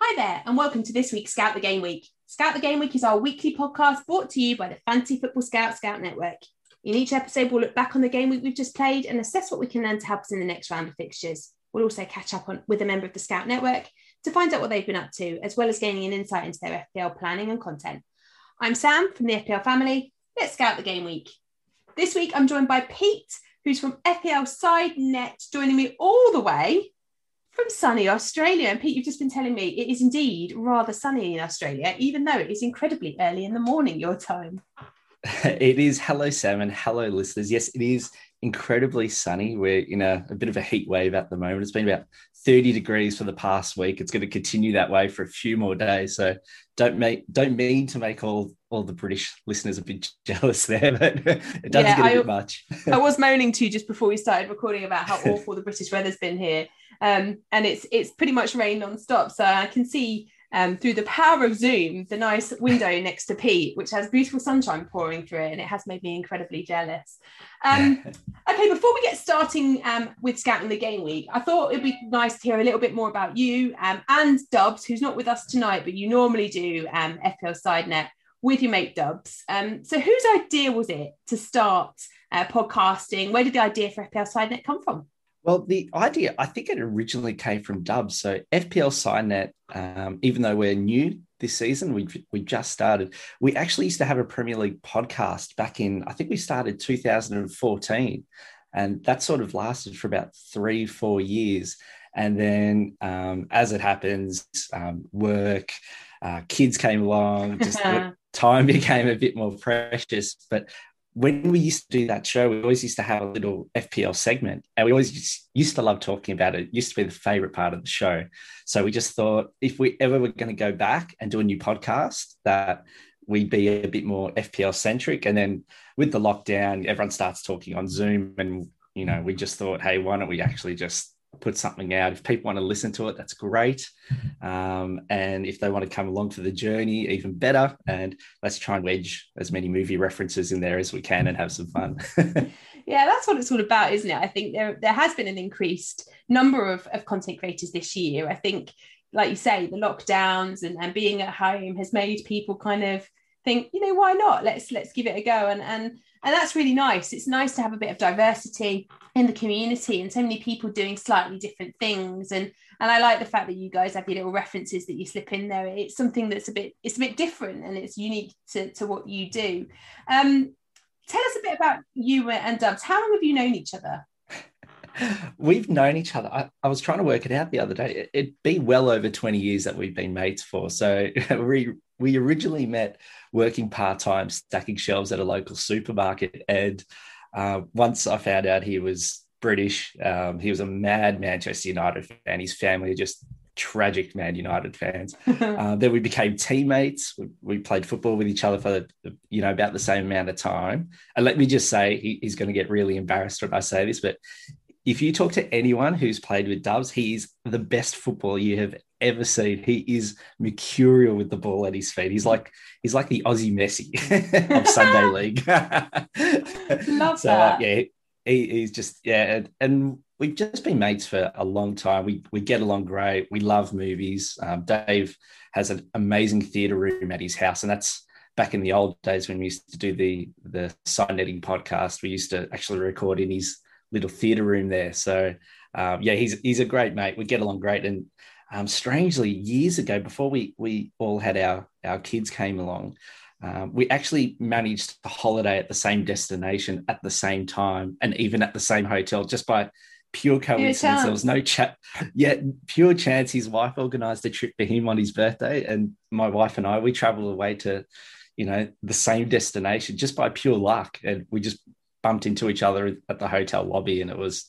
Hi there, and welcome to this week's Scout the Game Week. Scout the Game Week is our weekly podcast brought to you by the Fantasy Football Scout Scout Network. In each episode, we'll look back on the game week we've just played and assess what we can learn to help us in the next round of fixtures. We'll also catch up on, with a member of the Scout Network to find out what they've been up to, as well as gaining an insight into their FPL planning and content. I'm Sam from the FPL family. Let's scout the game week. This week, I'm joined by Pete, who's from FPL Side Net, joining me all the way from sunny Australia. And Pete, you've just been telling me it is indeed rather sunny in Australia, even though it is incredibly early in the morning your time. It is. Hello, Sam, and hello, listeners. Yes, it is incredibly sunny. We're in a, a, bit of a heat wave at the moment. It's been about 30 degrees for the past week. It's going to continue that way for a few more days. So don't make don't mean to make all all the British listeners a bit jealous there, but it does yeah, get a I, bit much. I was moaning to you just before we started recording about how awful the British weather's been here. Um, and it's it's pretty much rain non-stop. So I can see um, through the power of Zoom, the nice window next to Pete, which has beautiful sunshine pouring through it, and it has made me incredibly jealous. Um, okay, before we get starting um, with scouting the game week, I thought it'd be nice to hear a little bit more about you um, and Dubs, who's not with us tonight, but you normally do um, FPL SideNet with your mate Dubs. Um, so, whose idea was it to start uh, podcasting? Where did the idea for FPL SideNet come from? Well, the idea, I think it originally came from Dubs. So FPL SideNet, um, even though we're new this season, we we just started. We actually used to have a Premier League podcast back in, I think we started 2014, and that sort of lasted for about three, four years. And then, um, as it happens, um, work, uh, kids came along, just time became a bit more precious. But when we used to do that show, we always used to have a little FPL segment, and we always used to love talking about it. it used to be the favorite part of the show. So we just thought if we ever were going to go back and do a new podcast, that we'd be a bit more FPL centric. And then with the lockdown, everyone starts talking on Zoom, and you know, we just thought, hey, why don't we actually just put something out. If people want to listen to it, that's great. Um, and if they want to come along for the journey, even better. And let's try and wedge as many movie references in there as we can and have some fun. yeah, that's what it's all about, isn't it? I think there, there has been an increased number of, of content creators this year. I think, like you say, the lockdowns and, and being at home has made people kind of think, you know, why not? Let's let's give it a go. And and and that's really nice. It's nice to have a bit of diversity in the community and so many people doing slightly different things. And and i like the fact that you guys have your little references that you slip in there. It's something that's a bit it's a bit different and it's unique to, to what you do. Um tell us a bit about you and dubs. How long have you known each other? We've known each other. I, I, was trying to work it out the other day. It'd be well over 20 years that we've been mates for. So we we originally met working part time stacking shelves at a local supermarket. And uh, once I found out he was British, um, he was a mad Manchester United fan. His family are just tragic Man United fans. uh, then we became teammates. We, we, played football with each other for you know about the same amount of time. And let me just say, he, he's going to get really embarrassed when I say this, but if you talk to anyone who's played with Dubs, he is the best footballer you have ever seen. He is mercurial with the ball at his feet. He's like he's like the Aussie Messi of Sunday League. Love so, that. Yeah, he, he's just yeah, and, and, we've just been mates for a long time. We we get along great. We love movies. Um, Dave has an amazing theatre room at his house, and that's back in the old days when we used to do the the side netting podcast. We used to actually record in his little theatre room there. So um, yeah, he's he's a great mate. We get along great, and um, strangely, years ago, before we we all had our our kids came along, um, we actually managed to holiday at the same destination at the same time and even at the same hotel just by pure coincidence. There was no chat. Yet pure chance. His wife organized a trip for him on his birthday, and my wife and I we traveled away to, you know, the same destination just by pure luck, and we just bumped into each other at the hotel lobby, and it was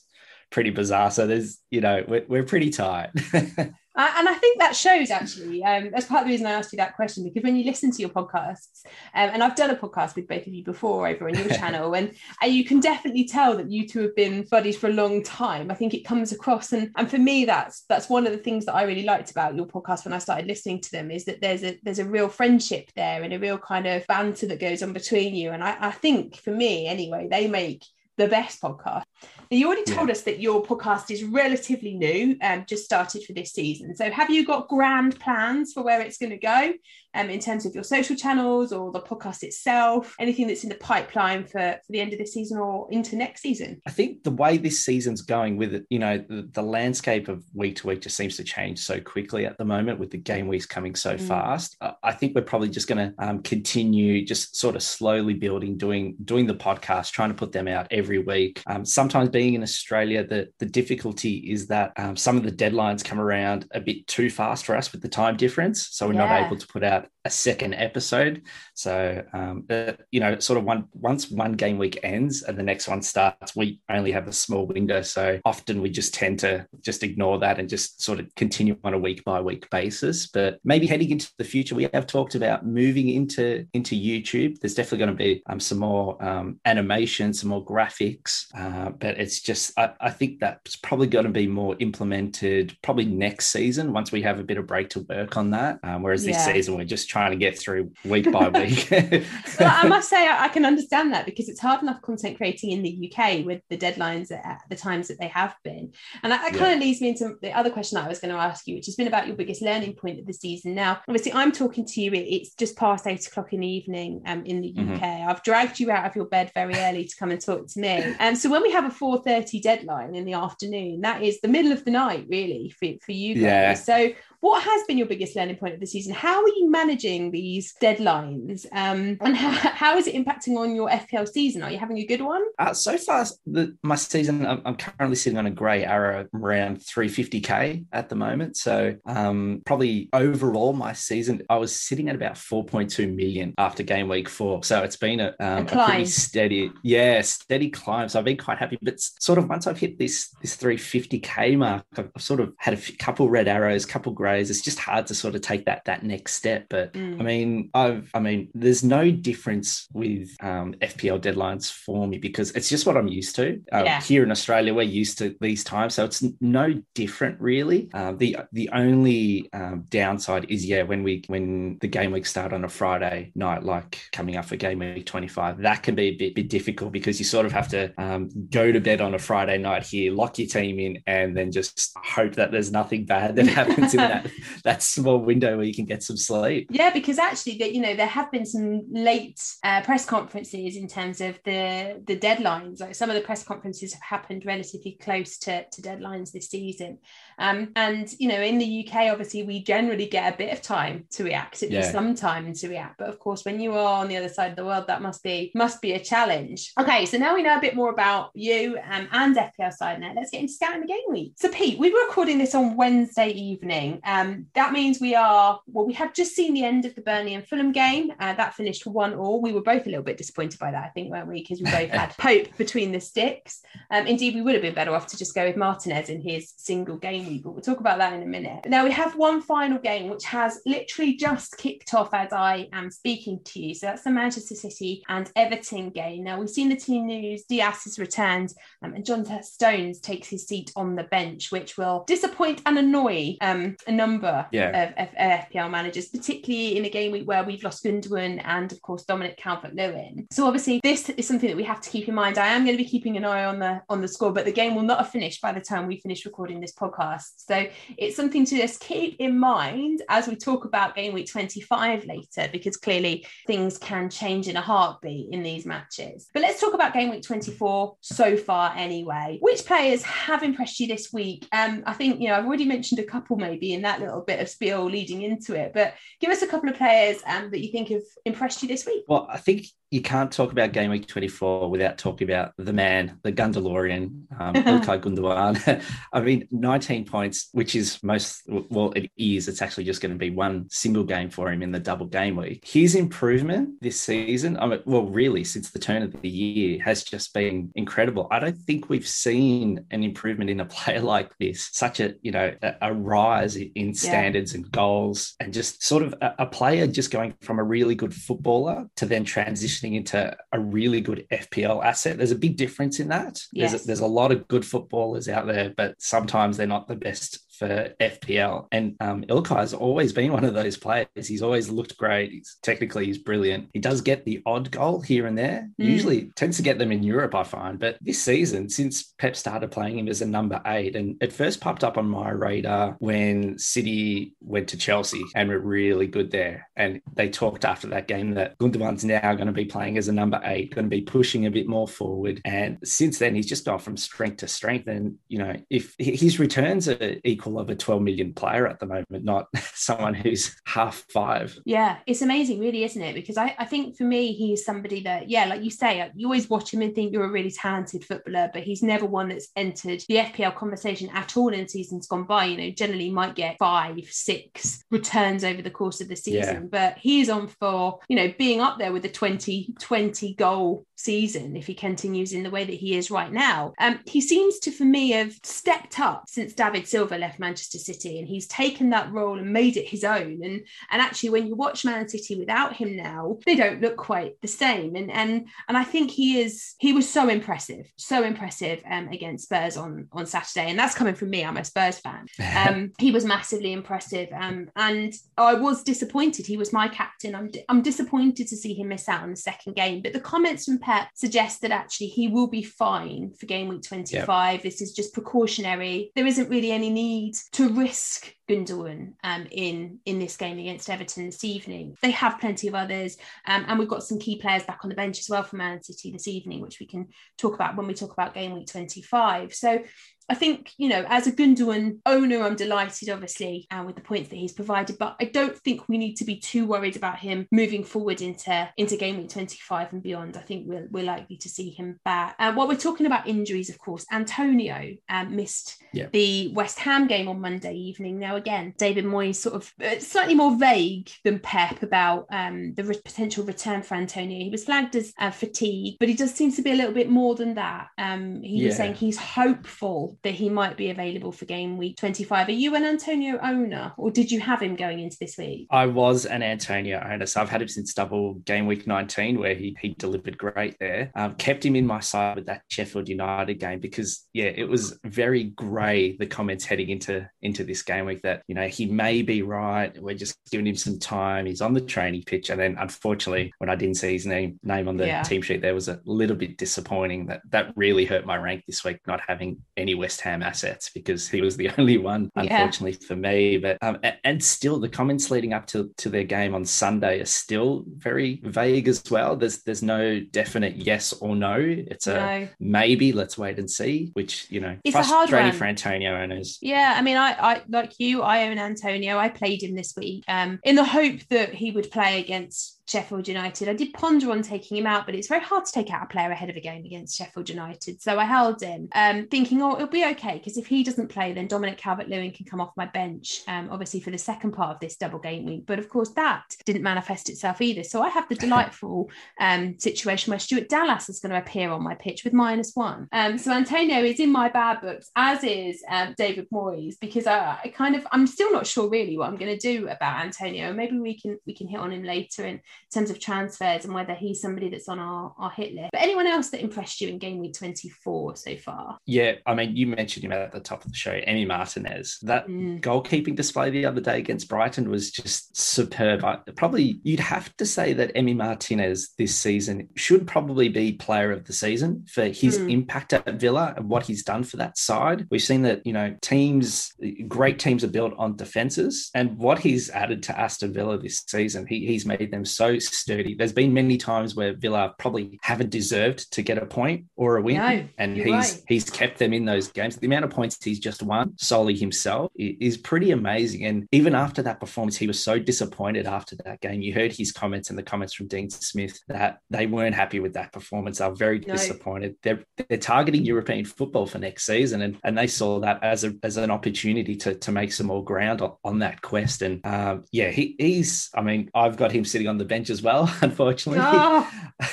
pretty bizarre. So there's, you know, we're, we're pretty tight. And I think that shows actually. Um, that's part of the reason I asked you that question because when you listen to your podcasts, um, and I've done a podcast with both of you before over on your channel, and uh, you can definitely tell that you two have been buddies for a long time. I think it comes across, and and for me, that's that's one of the things that I really liked about your podcast when I started listening to them is that there's a there's a real friendship there and a real kind of banter that goes on between you. And I, I think for me anyway, they make the best podcast. Now, you already told yeah. us that your podcast is relatively new and um, just started for this season. So, have you got grand plans for where it's going to go um, in terms of your social channels or the podcast itself? Anything that's in the pipeline for, for the end of this season or into next season? I think the way this season's going with it, you know, the, the landscape of week to week just seems to change so quickly at the moment with the game weeks coming so mm. fast. I think we're probably just going to um, continue just sort of slowly building, doing doing the podcast, trying to put them out every week. Um, sometimes being in Australia, the, the difficulty is that um, some of the deadlines come around a bit too fast for us with the time difference. So we're yeah. not able to put out a second episode. So um, uh, you know, sort of one once one game week ends and the next one starts, we only have a small window. So often we just tend to just ignore that and just sort of continue on a week by week basis. But maybe heading into the future, we have talked about moving into into YouTube. There's definitely going to be um, some more um, animation, some more graphics, uh, but it's just I, I think that's probably going to be more implemented probably next season once we have a bit of break to work on that. Um, whereas yeah. this season we're just trying to get through week by week. well, I must say, I can understand that because it's hard enough content creating in the UK with the deadlines at the times that they have been. And that, that yeah. kind of leads me into the other question that I was going to ask you, which has been about your biggest learning point of the season. Now, obviously, I'm talking to you, it's just past eight o'clock in the evening um, in the UK. Mm-hmm. I've dragged you out of your bed very early to come and talk to me. And um, so when we have a 4.30 deadline in the afternoon, that is the middle of the night, really, for, for you guys. Yeah. So what has been your biggest learning point of the season? How are you managing these deadlines? Um, and how, how is it impacting on your FPL season? Are you having a good one? Uh, so far, the, my season, I'm, I'm, currently sitting on a grey arrow around 350k at the moment. So um, probably overall, my season, I was sitting at about 4.2 million after game week four. So it's been a, um, a, a pretty steady, yeah, steady climb. So I've been quite happy. But sort of once I've hit this this 350k mark, I've, I've sort of had a few, couple red arrows, couple grey it's just hard to sort of take that that next step. But mm. I mean, I've I mean, there's no difference with um, FPL deadlines for me because it's just what I'm used to. Uh, yeah. Here in Australia, we're used to these times, so it's no different really. Uh, the the only um, downside is yeah, when we when the game week start on a Friday night, like coming up for game week 25, that can be a bit, bit difficult because you sort of have to um, go to bed on a Friday night here, lock your team in, and then just hope that there's nothing bad that happens in that that small window where you can get some sleep. Yeah, because actually, that you know, there have been some late uh, press conferences in terms of the the deadlines. Like some of the press conferences have happened relatively close to, to deadlines this season, um, and you know, in the UK, obviously, we generally get a bit of time to react, at yeah. least some time to react. But of course, when you are on the other side of the world, that must be must be a challenge. Okay, so now we know a bit more about you um, and FPL Sidenet. Let's get into scouting the game week. So, Pete, we were recording this on Wednesday evening. Um, that means we are, well, we have just seen the end of the Burnley and Fulham game. Uh, that finished one all. We were both a little bit disappointed by that, I think, weren't we? Because we both had Pope between the sticks. Um, indeed, we would have been better off to just go with Martinez in his single game week, but we'll talk about that in a minute. Now, we have one final game, which has literally just kicked off as I am speaking to you. So that's the Manchester City and Everton game. Now, we've seen the team news. Dias has returned um, and John Stones takes his seat on the bench, which will disappoint and annoy um, a number yeah. of, of, FPL managers, particularly in a game week where we've lost Gundogan and, of course, Dominic Calvert-Lewin. So obviously, this is something that we have to keep in mind. I am going to be keeping an eye on the on the score, but the game will not have finished by the time we finish recording this podcast. So it's something to just keep in mind as we talk about game week 25 later, because clearly things can change in a heartbeat in these matches. But let's talk about game week 24 so far anyway. Which players have impressed you this week? Um, I think, you know, I've already mentioned a couple maybe, and that little bit of spiel leading into it. But give us a couple of players um, that you think have impressed you this week. Well, I think you can't talk about game week 24 without talking about the man, the Gundalorian, um, Ilkay Gundogan. I mean, 19 points, which is most, well, it is. It's actually just going to be one single game for him in the double game week. His improvement this season, I mean, well, really, since the turn of the year, has just been incredible. I don't think we've seen an improvement in a player like this, such a, you know, a, a rise in standards yeah. and goals, and just sort of a, a player just going from a really good footballer to then transition transitioning into a really good FPL asset. There's a big difference in that. Yes. There's, a, there's a lot of good footballers out there, but sometimes they're not the best for FPL. And um, Ilkay has always been one of those players. He's always looked great. He's technically he's brilliant. He does get the odd goal here and there. Mm. Usually tends to get them in Europe, I find. But this season, since Pep started playing him as a number eight, and it first popped up on my radar when City went to Chelsea and were really good there. And they talked after that game that Gundogan's now going to be playing as a number eight, going to be pushing a bit more forward. And since then, he's just gone from strength to strength. And you know, if his returns are equal of a 12 million player at the moment, not someone who's half five. Yeah, it's amazing, really, isn't it? Because I, I think for me, he's somebody that, yeah, like you say, you always watch him and think you're a really talented footballer, but he's never one that's entered the FPL conversation at all in seasons gone by. You know, generally might get five, six returns over the course of the season, yeah. but he's on for, you know, being up there with a 20, 20 goal season if he continues in the way that he is right now. Um, he seems to, for me, have stepped up since David Silva left Manchester City, and he's taken that role and made it his own. And and actually, when you watch Man City without him now, they don't look quite the same. And and and I think he is he was so impressive, so impressive um, against Spurs on on Saturday, and that's coming from me. I'm a Spurs fan. Um, he was massively impressive, um, and I was disappointed. He was my captain. I'm I'm disappointed to see him miss out on the second game. But the comments from Pep suggest that actually he will be fine for game week 25. Yep. This is just precautionary. There isn't really any need need to risk Gundogan um, in in this game against Everton this evening. They have plenty of others, um, and we've got some key players back on the bench as well for Man City this evening, which we can talk about when we talk about game week 25. So I think, you know, as a Gundogan owner, I'm delighted, obviously, uh, with the points that he's provided, but I don't think we need to be too worried about him moving forward into, into game week 25 and beyond. I think we're, we're likely to see him back. Uh, while we're talking about injuries, of course, Antonio um, missed yeah. the West Ham game on Monday evening. Now, again, David Moyes sort of uh, slightly more vague than Pep about um, the re- potential return for Antonio. He was flagged as uh, fatigue, but he does seem to be a little bit more than that. Um, he yeah. was saying he's hopeful that he might be available for game week 25. Are you an Antonio owner or did you have him going into this week? I was an Antonio owner. So I've had him since double game week 19, where he, he delivered great there. Um, kept him in my side with that Sheffield United game because, yeah, it was very grey, the comments heading into, into this game week that, you know, he may be right. We're just giving him some time. He's on the training pitch. And then unfortunately, when I didn't see his name, name on the yeah. team sheet, there was a little bit disappointing that that really hurt my rank this week, not having any West Ham assets because he was the only one, unfortunately yeah. for me. But um, and still, the comments leading up to, to their game on Sunday are still very vague as well. There's there's no definite yes or no. It's a no. maybe. Let's wait and see. Which you know, it's frustrating for Antonio owners. Yeah, I mean, I, I like you. I own Antonio. I played him this week um, in the hope that he would play against Sheffield United. I did ponder on taking him out, but it's very hard to take out a player ahead of a game against Sheffield United. So I held him, um, thinking, oh, it'll be okay because if he doesn't play, then Dominic Calvert Lewin can come off my bench, um, obviously for the second part of this double game week. But of course, that didn't manifest itself either. So I have the delightful um, situation where Stuart Dallas is going to appear on my pitch with minus one. Um, so Antonio is in my bad books, as is um, David Moyes, because I, I, kind of I'm still not sure really what I'm going to do about Antonio. Maybe we can we can hit on him later and terms of transfers and whether he's somebody that's on our, our hit list. But anyone else that impressed you in game week 24 so far? Yeah, I mean, you mentioned him at the top of the show, Emi Martinez. That mm. goalkeeping display the other day against Brighton was just superb. I, probably you'd have to say that Emi Martinez this season should probably be player of the season for his mm. impact at Villa and what he's done for that side. We've seen that, you know, teams, great teams are built on defenses. And what he's added to Aston Villa this season, he, he's made them so so sturdy. There's been many times where Villa probably haven't deserved to get a point or a win, No, and he's right. he's kept them in those games. The amount of points he's just won solely himself is pretty amazing. And even after that performance, he was so disappointed after that game. You heard his comments and the comments from Dean Smith that they weren't happy with that performance. They were very No. disappointed. They're they're targeting European football for next season, and, and they saw that as a as an opportunity to to make some more ground on, on that quest. And um, yeah, he, he's. I mean, I've got him sitting on the bench as well. Unfortunately, Oh.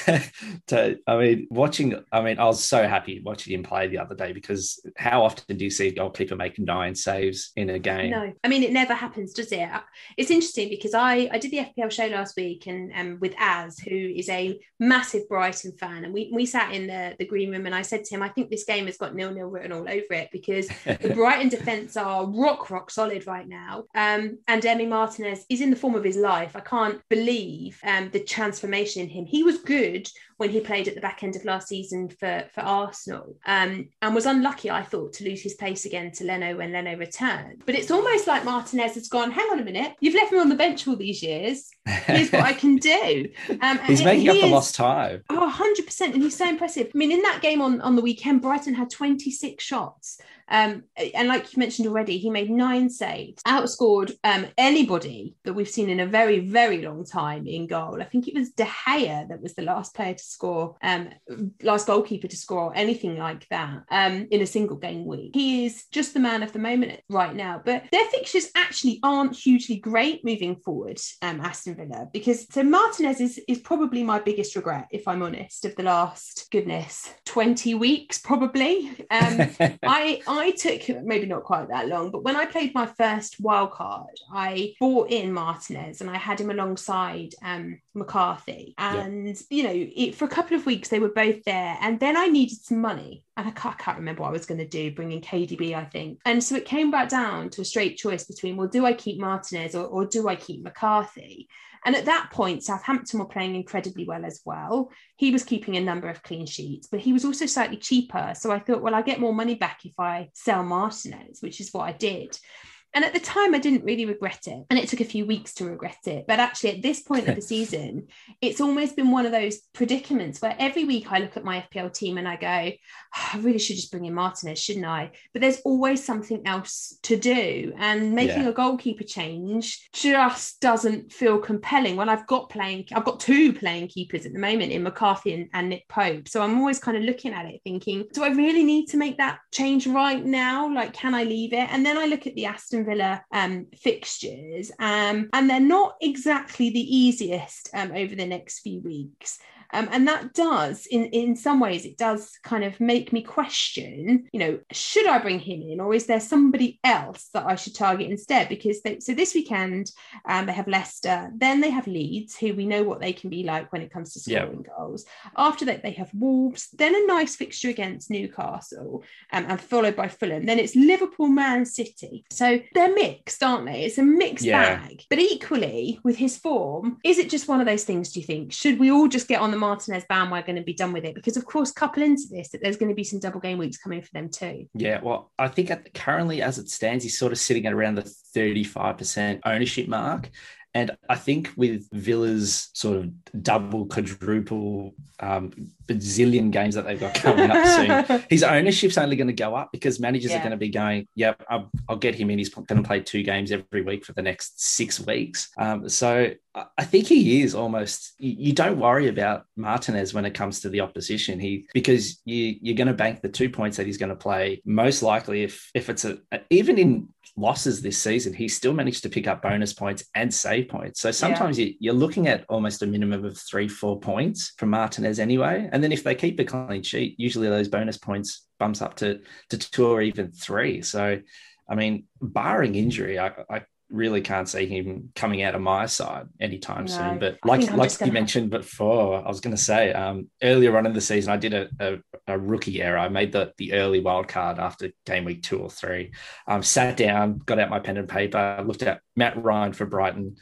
to, I mean, watching. I mean, I was so happy watching him play the other day because how often do you see a goalkeeper make nine saves in a game? No, I mean it never happens, does it? It's interesting because I I did the FPL show last week and um, with Az, who is a massive Brighton fan, and we we sat in the the green room and I said to him, I think this game has got nil nil written all over it because the Brighton defense are rock rock solid right now, um, and Emi Martinez is in the form of his life. I can't believe um, the transformation in him. He was good when he played at the back end of last season for, for Arsenal um, and was unlucky, I thought, to lose his place again to Leno when Leno returned. But it's almost like Martinez has gone, hang on a minute, you've left me on the bench all these years. Here's what I can do. Um, He's making he up for lost time. Oh, 100%. And he's so impressive. I mean, in that game on, on the weekend, Brighton had 26 shots. Um, and like you mentioned already, he made nine saves, outscored um, anybody that we've seen in a very, very long time in goal. I think it was De Gea that was the last player to score, um, last goalkeeper to score anything like that um, in a single game week. He is just the man of the moment right now. But their fixtures actually aren't hugely great moving forward, um, Aston Villa, because so Martinez is, is probably my biggest regret, if I'm honest, of the last, goodness, 20 weeks, probably. Um, I I took maybe not quite that long, but when I played my first wild card, I bought in Martinez and I had him alongside um, McCarthy. And you know, it, for a couple of weeks they were both there, and then I needed some money, and I can't, I can't remember what I was going to do, bringing KDB, I think. And so it came back down to a straight choice between, well, do I keep Martinez or, or do I keep McCarthy? And at that point, Southampton were playing incredibly well as well. He was keeping a number of clean sheets, but he was also slightly cheaper. So I thought, well, I get more money back if I sell Martinez, which is what I did. And at the time, I didn't really regret it. And it took a few weeks to regret it. But actually, at this point of the season, it's almost been one of those predicaments where every week I look at my FPL team and I go, "Oh, I really should just bring in Martinez, shouldn't I? But there's always something else to do. And making Yeah. a goalkeeper change just doesn't feel compelling when I've got playing, I've got two playing keepers at the moment in McCarthy and, and Nick Pope. So I'm always kind of looking at it thinking, do I really need to make that change right now? Like, can I leave it? And then I look at the Aston Villa um, fixtures, um, and they're not exactly the easiest um, over the next few weeks. Um, and that does, in, in some ways, it does kind of make me question, you know, should I bring him in or is there somebody else that I should target instead? Because they, so this weekend, um, they have Leicester, then they have Leeds, who we know what they can be like when it comes to Yeah. scoring goals. After that, they have Wolves, then a nice fixture against Newcastle, um, and followed by Fulham. Then it's Liverpool, Man City. So they're mixed, aren't they? It's a mixed Yeah. bag. But equally, with his form, is it just one of those things, do you think? Should we all just get on the Martinez bandwagon and be done with it? Because, of course, couple into this that there's going to be some double game weeks coming for them too. Yeah, well, I think at, currently as it stands, he's sort of sitting at around the 35% ownership mark. And I think with Villa's sort of double, quadruple, um, bazillion games that they've got coming up soon, his ownership's only going to go up because managers Yeah. are going to be going, yep, I'll, I'll get him in. He's going to play two games every week for the next six weeks. Um, so I- think he is almost, you, don't worry about Martinez when it comes to the opposition. He, because you, you're going to bank the two points that he's going to play. Most likely, if, if it's a, even in losses this season, he still managed to pick up bonus points and save points. So sometimes you, you're looking at almost a minimum of three, four points from Martinez anyway. And then if they keep a clean sheet, usually those bonus points bumps up to, to two or even three. So, I mean, barring injury, I, I really can't see him coming out of my side anytime No, soon. But like like you gonna- mentioned before, I was going to say um, earlier on in the season, I did a, a, a rookie error. I made the the early wild card after game week two or three. Um, sat down, got out my pen and paper, looked at Matt Ryan for Brighton.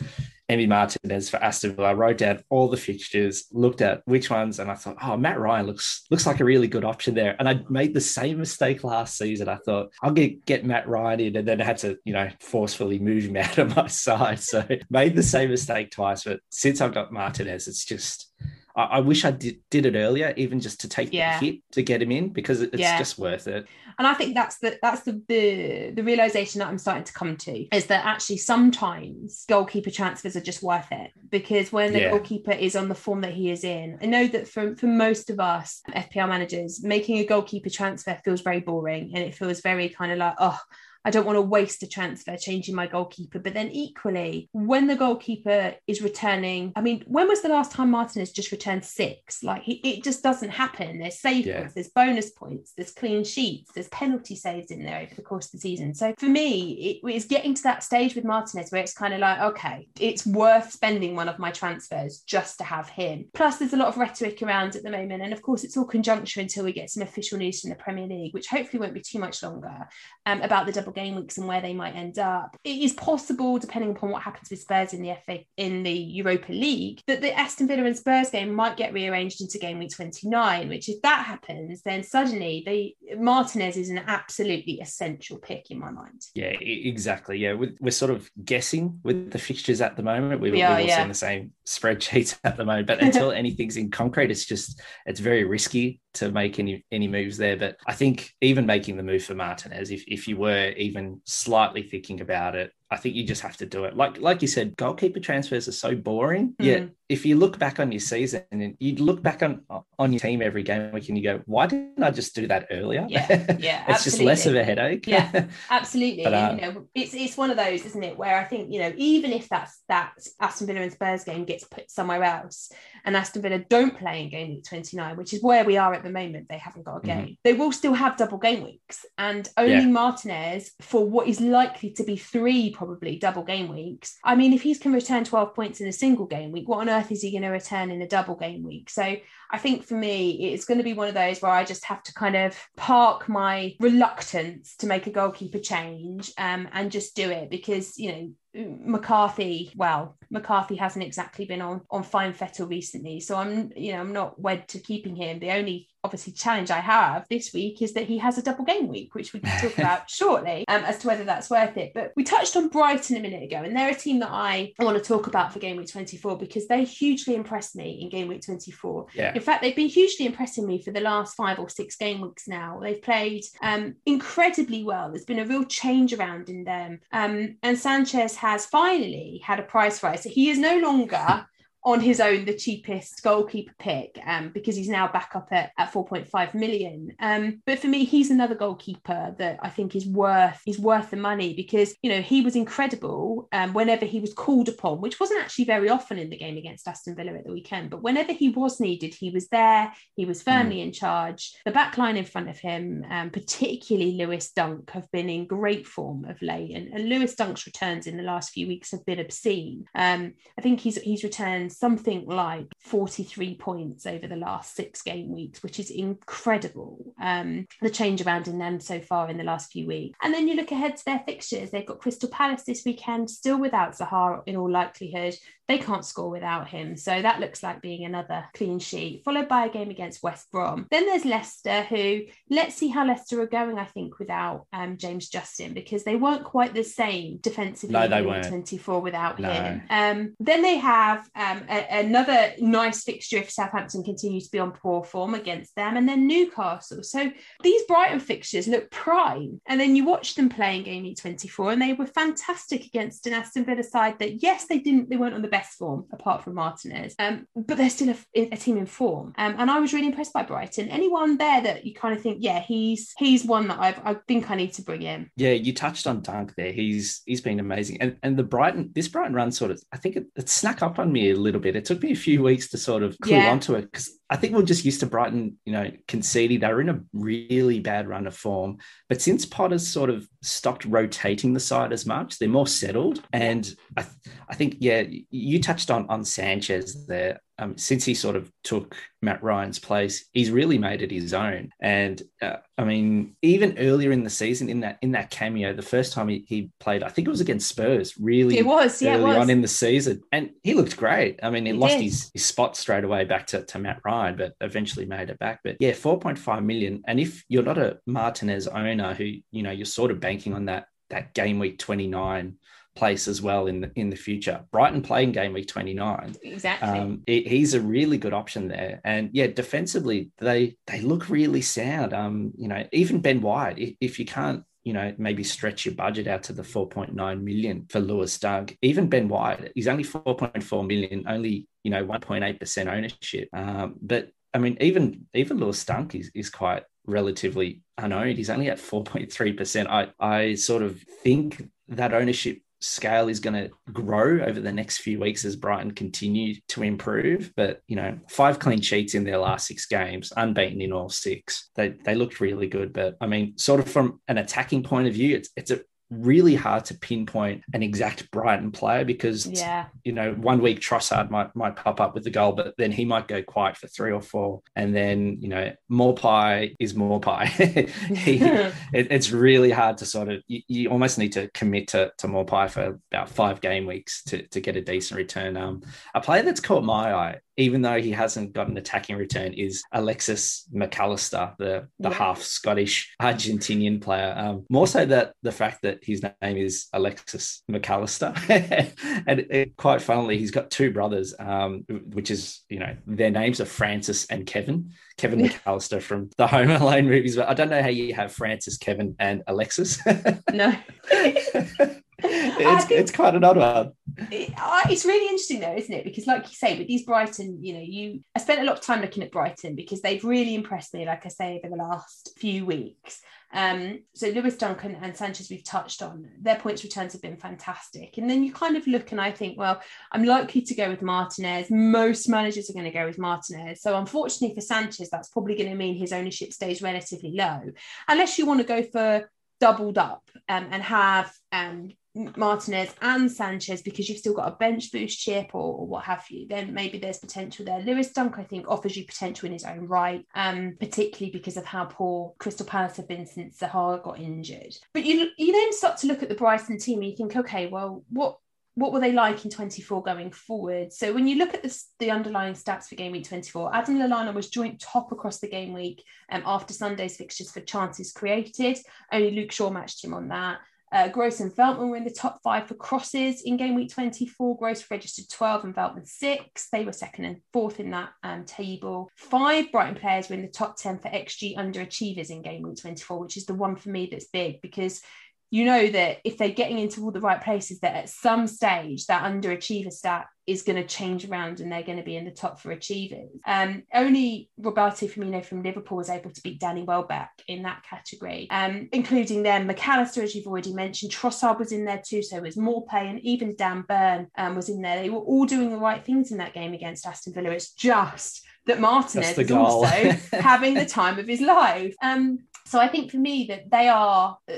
Emi Martinez for Aston Villa. I wrote down all the fixtures, looked at which ones, and I thought, oh, Matt Ryan looks looks like a really good option there. And I made the same mistake last season. I thought I'll get get Matt Ryan in, and then I had to, you know, forcefully move him out of my side. So made the same mistake twice. But since I've got Martinez, it's just I, I wish I did, did it earlier, even just to take yeah. the hit to get him in because it's yeah. just worth it. And I think that's the that's the, the the realization that I'm starting to come to is that actually sometimes goalkeeper transfers are just worth it because when the yeah. goalkeeper is on the form that he is in, I know that for for most of us FPL managers, making a goalkeeper transfer feels very boring and it feels very kind of like oh I don't want to waste a transfer changing my goalkeeper. But then equally, when the goalkeeper is returning, I mean, when was the last time Martinez just returned six? Like he, it just doesn't happen. There's save yeah. points, there's bonus points, there's clean sheets, there's penalty saves in there over the course of the season. So for me, it is getting to that stage with Martinez where it's kind of like, okay, it's worth spending one of my transfers just to have him. Plus, there's a lot of rhetoric around at the moment. And of course, it's all conjuncture until we get some official news from the Premier League, which hopefully won't be too much longer, um, about the double game weeks and where they might end up. It is possible, depending upon what happens with Spurs in the FA in the Europa League, that the Aston Villa and Spurs game might get rearranged into game week 29. Which, if that happens, then suddenly the Martinez is an absolutely essential pick in my mind. Yeah, exactly. Yeah, we're, we're sort of guessing with the fixtures at the moment. We've, we are, we've all yeah. seen the same spreadsheets at the moment, but until anything's in concrete, it's just it's very risky to make any any moves there. But I think even making the move for Martinez, if if you were even slightly thinking about it, I think you just have to do it. Like like you said, goalkeeper transfers are so boring. Mm. Yeah, if you look back on your season and you look back on on your team every game week and you go, why didn't I just do that earlier? Yeah, yeah, it's just less of a headache. Yeah, absolutely. but, uh, you know, it's it's one of those, isn't it, where I think you know, even if that's that Aston Villa and Spurs game gets put somewhere else, and Aston Villa don't play in game week twenty nine, which is where we are at the moment, they haven't got a mm-hmm. game. Mm-hmm. They will still have double game weeks, and only yeah. Martinez for what is likely to be three probably double game weeks. I mean, if he can return twelve points in a single game week, what on earth is he going to return? in a double game week. So I think for me, it's going to be one of those where I just have to kind of park my reluctance to make a goalkeeper change um, and just do it because, you know, McCarthy, well, McCarthy hasn't exactly been on on fine fettle recently, so I'm you know I'm not wed to keeping him. The only obviously challenge I have this week is that he has a double game week, which we can talk about shortly um, as to whether that's worth it. But we touched on Brighton a minute ago, and they're a team that I want to talk about for game week 24 because they hugely impressed me in game week 24. Yeah. In fact, they've been hugely impressing me for the last five or six game weeks now. They've played um, incredibly well. There's been a real change around in them, um, and Sanchez has finally had a price rise. So he is no longer on his own the cheapest goalkeeper pick um, because he's now back up at, at 4.5 million. Um, but for me, he's another goalkeeper that I think is worth is worth the money because you know he was incredible um, whenever he was called upon, which wasn't actually very often in the game against Aston Villa at the weekend. But whenever he was needed, he was there. He was firmly mm. in charge. The back line in front of him, um, particularly Lewis Dunk, have been in great form of late, and, and Lewis Dunk's returns in the last few weeks have been obscene. Um, I think he's he's returned something like 43 points over the last six game weeks, which is incredible. Um, the change around in them so far in the last few weeks. And then you look ahead to their fixtures. They've got Crystal Palace this weekend, still without Zaha in all likelihood they can't score without him. So that looks like being another clean sheet, followed by a game against West Brom. Then there's Leicester, who let's see how Leicester are going, I think, without um, James Justin, because they weren't quite the same defensively no, they weren't. 24 without no. him. Um, then they have um, a- another nice fixture if Southampton continue to be on poor form against them, and then Newcastle. So these Brighton fixtures look prime. And then you watch them play in game 24, and they were fantastic against an Aston Villa side that, yes, they didn't, they weren't on the best form apart from Martinez. Um, but they're still a, a team in form. Um, and I was really impressed by Brighton. Anyone there that you kind of think, yeah, he's he's one that I've I think I need to bring in. Yeah, you touched on Dunk there. He's he's been amazing. And and the Brighton this Brighton run sort of I think it, it snuck up on me a little bit. It took me a few weeks to sort of clue yeah. onto it because I think we're just used to Brighton, you know, conceding. They were in a really bad run of form. But since Potter's sort of stopped rotating the side as much, they're more settled. And I, th- I think, yeah, you touched on on Sanchez there. Um, since he sort of took Matt Ryan's place, he's really made it his own. And uh, I mean, even earlier in the season, in that in that cameo, the first time he, he played, I think it was against Spurs. Really, it was yeah, early it was. on in the season, and he looked great. I mean, he, He lost did. his, his spot straight away back to, to Matt Ryan, but eventually made it back. But yeah, four point five million. And if you're not a Martinez owner, who you know you're sort of banking on that that game week twenty nine place as well in the in the future. Brighton playing game week twenty nine. exactly. Um, he- he's a really good option there, and yeah, defensively they they look really sound. Um, you know, even Ben White, if, if you can't, you know, maybe stretch your budget out to the four point nine million for Lewis Dunk, even Ben White, he's only four point four million, only you know one point eight percent ownership. Um, but I mean, even even Lewis Dunk is is quite relatively unowned. He's only at four point three percent. I I sort of think that ownership scale is going to grow over the next few weeks as Brighton continue to improve. But you know, five clean sheets in their last six games, unbeaten in all six. They they looked really good. But I mean, sort of from an attacking point of view, it's it's a really hard to pinpoint an exact Brighton player because yeah. you know, one week Trossard might might pop up with the goal, but then he might go quiet for three or four, and then you know, Maupay is Maupay. He- it, it's really hard to sort of you, you almost need to commit to, to Maupay for about five game weeks to, to get a decent return. Um, a player that's caught my eye, even though he hasn't got an attacking return, is Alexis McAllister, the the Yeah. half Scottish Argentinian player. Um, more so that the fact that his name is Alexis McAllister, and it, quite funnily, he's got two brothers, um, which is you know their names are Francis and Kevin. Kevin McAllister from the Home Alone movies, but I don't know how you have Francis, Kevin, and Alexis. no. it's, think- it's quite an odd one. It- it's really interesting though, isn't it? Because like you say, with these Brighton, you know, you I spent a lot of time looking at Brighton because they've really impressed me, like I say, over the last few weeks. Um, so Lewis Duncan and Sanchez we've touched on, their points returns have been fantastic. And then you kind of look and I think, well, I'm likely to go with Martinez. Most managers are going to go with Martinez. So unfortunately for Sanchez, that's probably going to mean his ownership stays relatively low. Unless you want to go for doubled up um, and have um, Martinez and Sanchez because you've still got a bench boost chip or, or what have you, then maybe there's potential there. Lewis Dunk, I think, offers you potential in his own right, um, particularly because of how poor Crystal Palace have been since Zaha got injured. But you you then start to look at the Brighton team and you think, okay, well, what what were they like in 24 going forward? So when you look at the, the underlying stats for game week 24, Adam Lallana was joint top across the game week um, after Sunday's fixtures for chances created. Only Luke Shaw matched him on that. Uh, Gross and Veltman were in the top five for crosses in game week 24. Gross registered 12 and Veltman six. They were second and fourth in that um, table. Five Brighton players were in the top 10 for XG underachievers in game week 24, which is the one for me that's big because you know that if they're getting into all the right places, that at some stage that underachiever stat is going to change around and they're going to be in the top for achievers. Um, only Roberto Firmino from Liverpool was able to beat Danny Welbeck in that category, um, including them. McAllister, as you've already mentioned, Trossard was in there too, so it was Maupay and even Dan Burn um, was in there. They were all doing the right things in that game against Aston Villa. It's just that Martinez is also having the time of his life. Um, so I think for me that they are uh,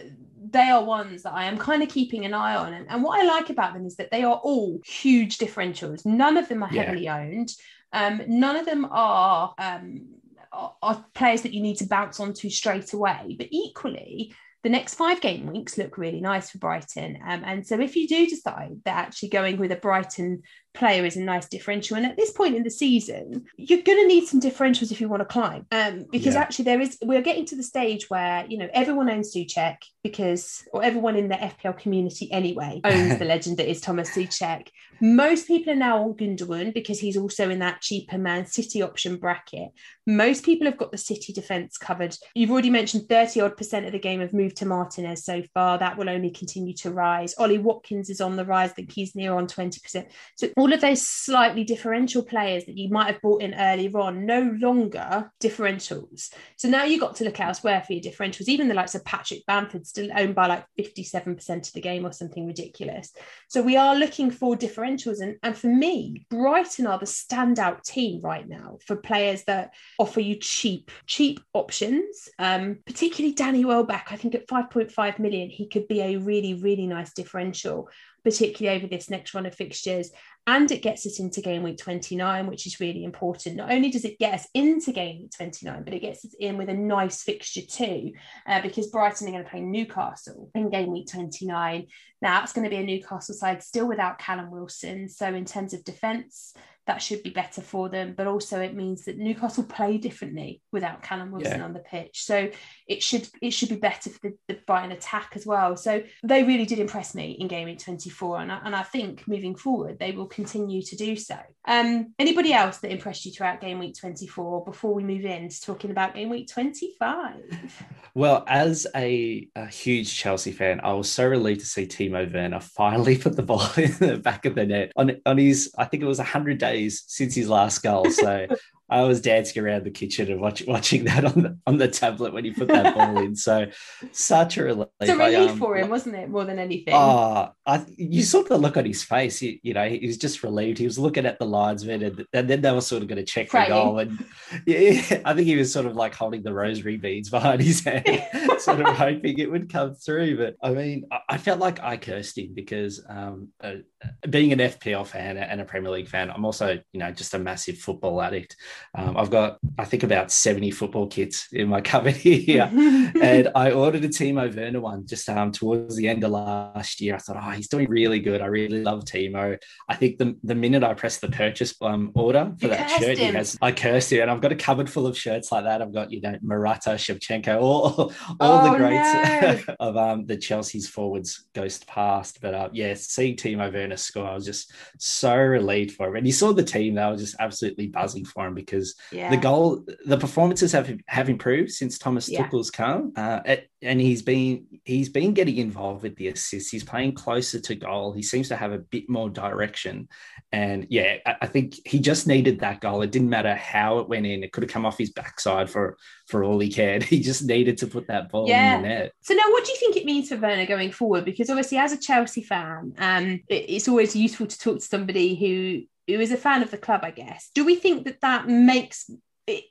they are ones that I am kind of keeping an eye on. And, and what I like about them is that they are all huge differentials. None of them are Yeah. heavily owned. Um, none of them are, um, are are players that you need to bounce onto straight away. But equally, the next five game weeks look really nice for Brighton. Um, and so if you do decide that actually going with a Brighton player is a nice differential, and at this point in the season, you're going to need some differentials if you want to climb. Um, because Yeah. actually there is we're getting to the stage where you know everyone owns Soucek because or everyone in the FPL community anyway owns the legend that is Thomas Soucek. Most people are now on Gundogan because he's also in that cheaper Man City option bracket. Most people have got the City defence covered. You've already mentioned 30 odd percent of the game have moved to Martinez so far. That will only continue to rise. Ollie Watkins is on the rise. I think he's near on 20%. So all of those slightly differential players that you might have bought in earlier on, no longer differentials. So now you've got to look elsewhere for your differentials. Even the likes of Patrick Bamford still owned by like 57% of the game or something ridiculous. So we are looking for differentials. And, and for me, Brighton are the standout team right now for players that offer you cheap, cheap options. Um, particularly Danny Welbeck. I think at 5.5 million, he could be a really, really nice differential. Particularly over this next run of fixtures. And it gets us into game week 29, which is really important. Not only does it get us into game week 29, but it gets us in with a nice fixture too, uh, because Brighton are going to play Newcastle in game week 29. Now, that's going to be a Newcastle side still without Callum Wilson. So, in terms of defence, that should be better for them. But also it means that Newcastle play differently without Callum Wilson yeah. on the pitch. So it should it should be better for the, the Brighton attack as well. So they really did impress me in game week 24. And I, and I think moving forward, they will continue to do so. Um, anybody else that impressed you throughout game week 24 before we move in to talking about game week 25? Well, as a, a huge Chelsea fan, I was so relieved to see Timo Werner finally put the ball in the back of the net on, on his, I think it was 100 days days since his last goal. So I was dancing around the kitchen and watch, watching that on the on the tablet when he put that ball in. So such a relief. It's a relief I, um, for him, wasn't it? More than anything. Oh, I, you saw the look on his face. He, you know, he was just relieved. He was looking at the linesman, and, and then they were sort of going to check Praying. the goal. And yeah, I think he was sort of like holding the rosary beads behind his head, sort of hoping it would come through. But I mean, I, I felt like I cursed him because um, uh, being an FPL fan and a Premier League fan, I'm also, you know, just a massive football addict. Um, I've got, I think, about 70 football kits in my cupboard here. and I ordered a Timo Werner one just um, towards the end of last year. I thought, oh, he's doing really good. I really love Timo. I think the, the minute I pressed the purchase um, order for you that shirt, him. he has, I cursed him. And I've got a cupboard full of shirts like that. I've got, you know, Morata, Shevchenko, all, all oh, the greats no. of um, the Chelsea's forwards ghost past. But uh, yeah, seeing Timo Werner score, I was just so relieved for him. And you saw the team, they were just absolutely buzzing for him because yeah. the goal, the performances have have improved since Thomas yeah. Tuchel's come, uh, and he's been he's been getting involved with the assists. He's playing closer to goal. He seems to have a bit more direction, and yeah, I, I think he just needed that goal. It didn't matter how it went in; it could have come off his backside for for all he cared. He just needed to put that ball yeah. in the net. So now, what do you think it means for Werner going forward? Because obviously, as a Chelsea fan, um, it, it's always useful to talk to somebody who who is a fan of the club, I guess. Do we think that that makes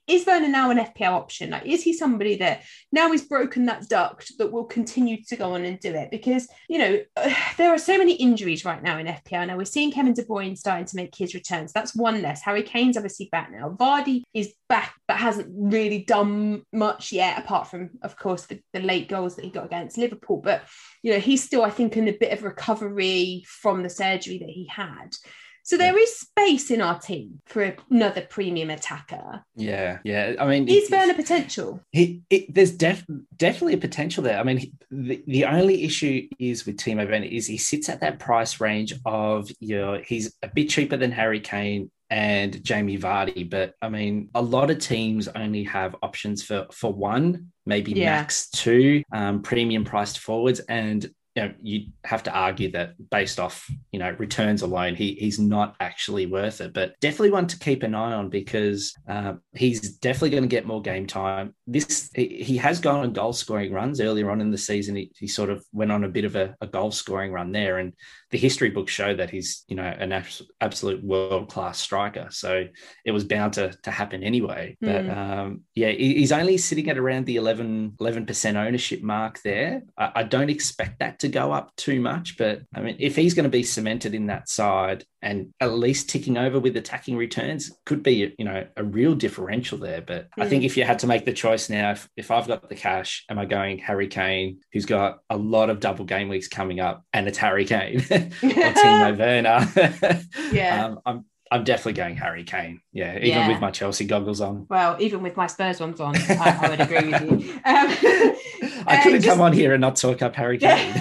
is Werner now an FPL option? Like, is he somebody that now he's broken that duct that will continue to go on and do it? Because you know there are so many injuries right now in FPL. Now we're seeing Kevin De Bruyne starting to make his returns. That's one less. Harry Kane's obviously back now. Vardy is back, but hasn't really done much yet, apart from, of course, the, the late goals that he got against Liverpool. But you know he's still, I think, in a bit of recovery from the surgery that he had. So there is space in our team for another premium attacker. Yeah, yeah. I mean, is Werner potential? He, it, there's def, definitely a potential there. I mean, he, the, the only issue is with Timo Werner is he sits at that price range of you know he's a bit cheaper than Harry Kane and Jamie Vardy, but I mean, a lot of teams only have options for for one, maybe yeah. max two um, premium priced forwards, and you know, you have to argue that based off, you know, returns alone, he he's not actually worth it. But definitely one to keep an eye on because uh, he's definitely going to get more game time. This he has gone on goal scoring runs earlier on in the season. He, he sort of went on a bit of a, a goal scoring run there, and the history books show that he's you know an absolute world class striker. So it was bound to to happen anyway. But mm. um, yeah, he's only sitting at around the 11 percent ownership mark there. I, I don't expect that to go up too much. But I mean, if he's going to be cemented in that side and at least ticking over with attacking returns, could be you know a real differential there. But I think if you had to make the choice now, if, if I've got the cash, am I going Harry Kane, who's got a lot of double game weeks coming up, and it's Harry Kane or Timo Werner? yeah, um, I'm I'm definitely going Harry Kane. Yeah, even yeah. with my Chelsea goggles on. Well, even with my Spurs ones on, I, I would agree with you. Um, I couldn't just... come on here and not talk up Harry Kane.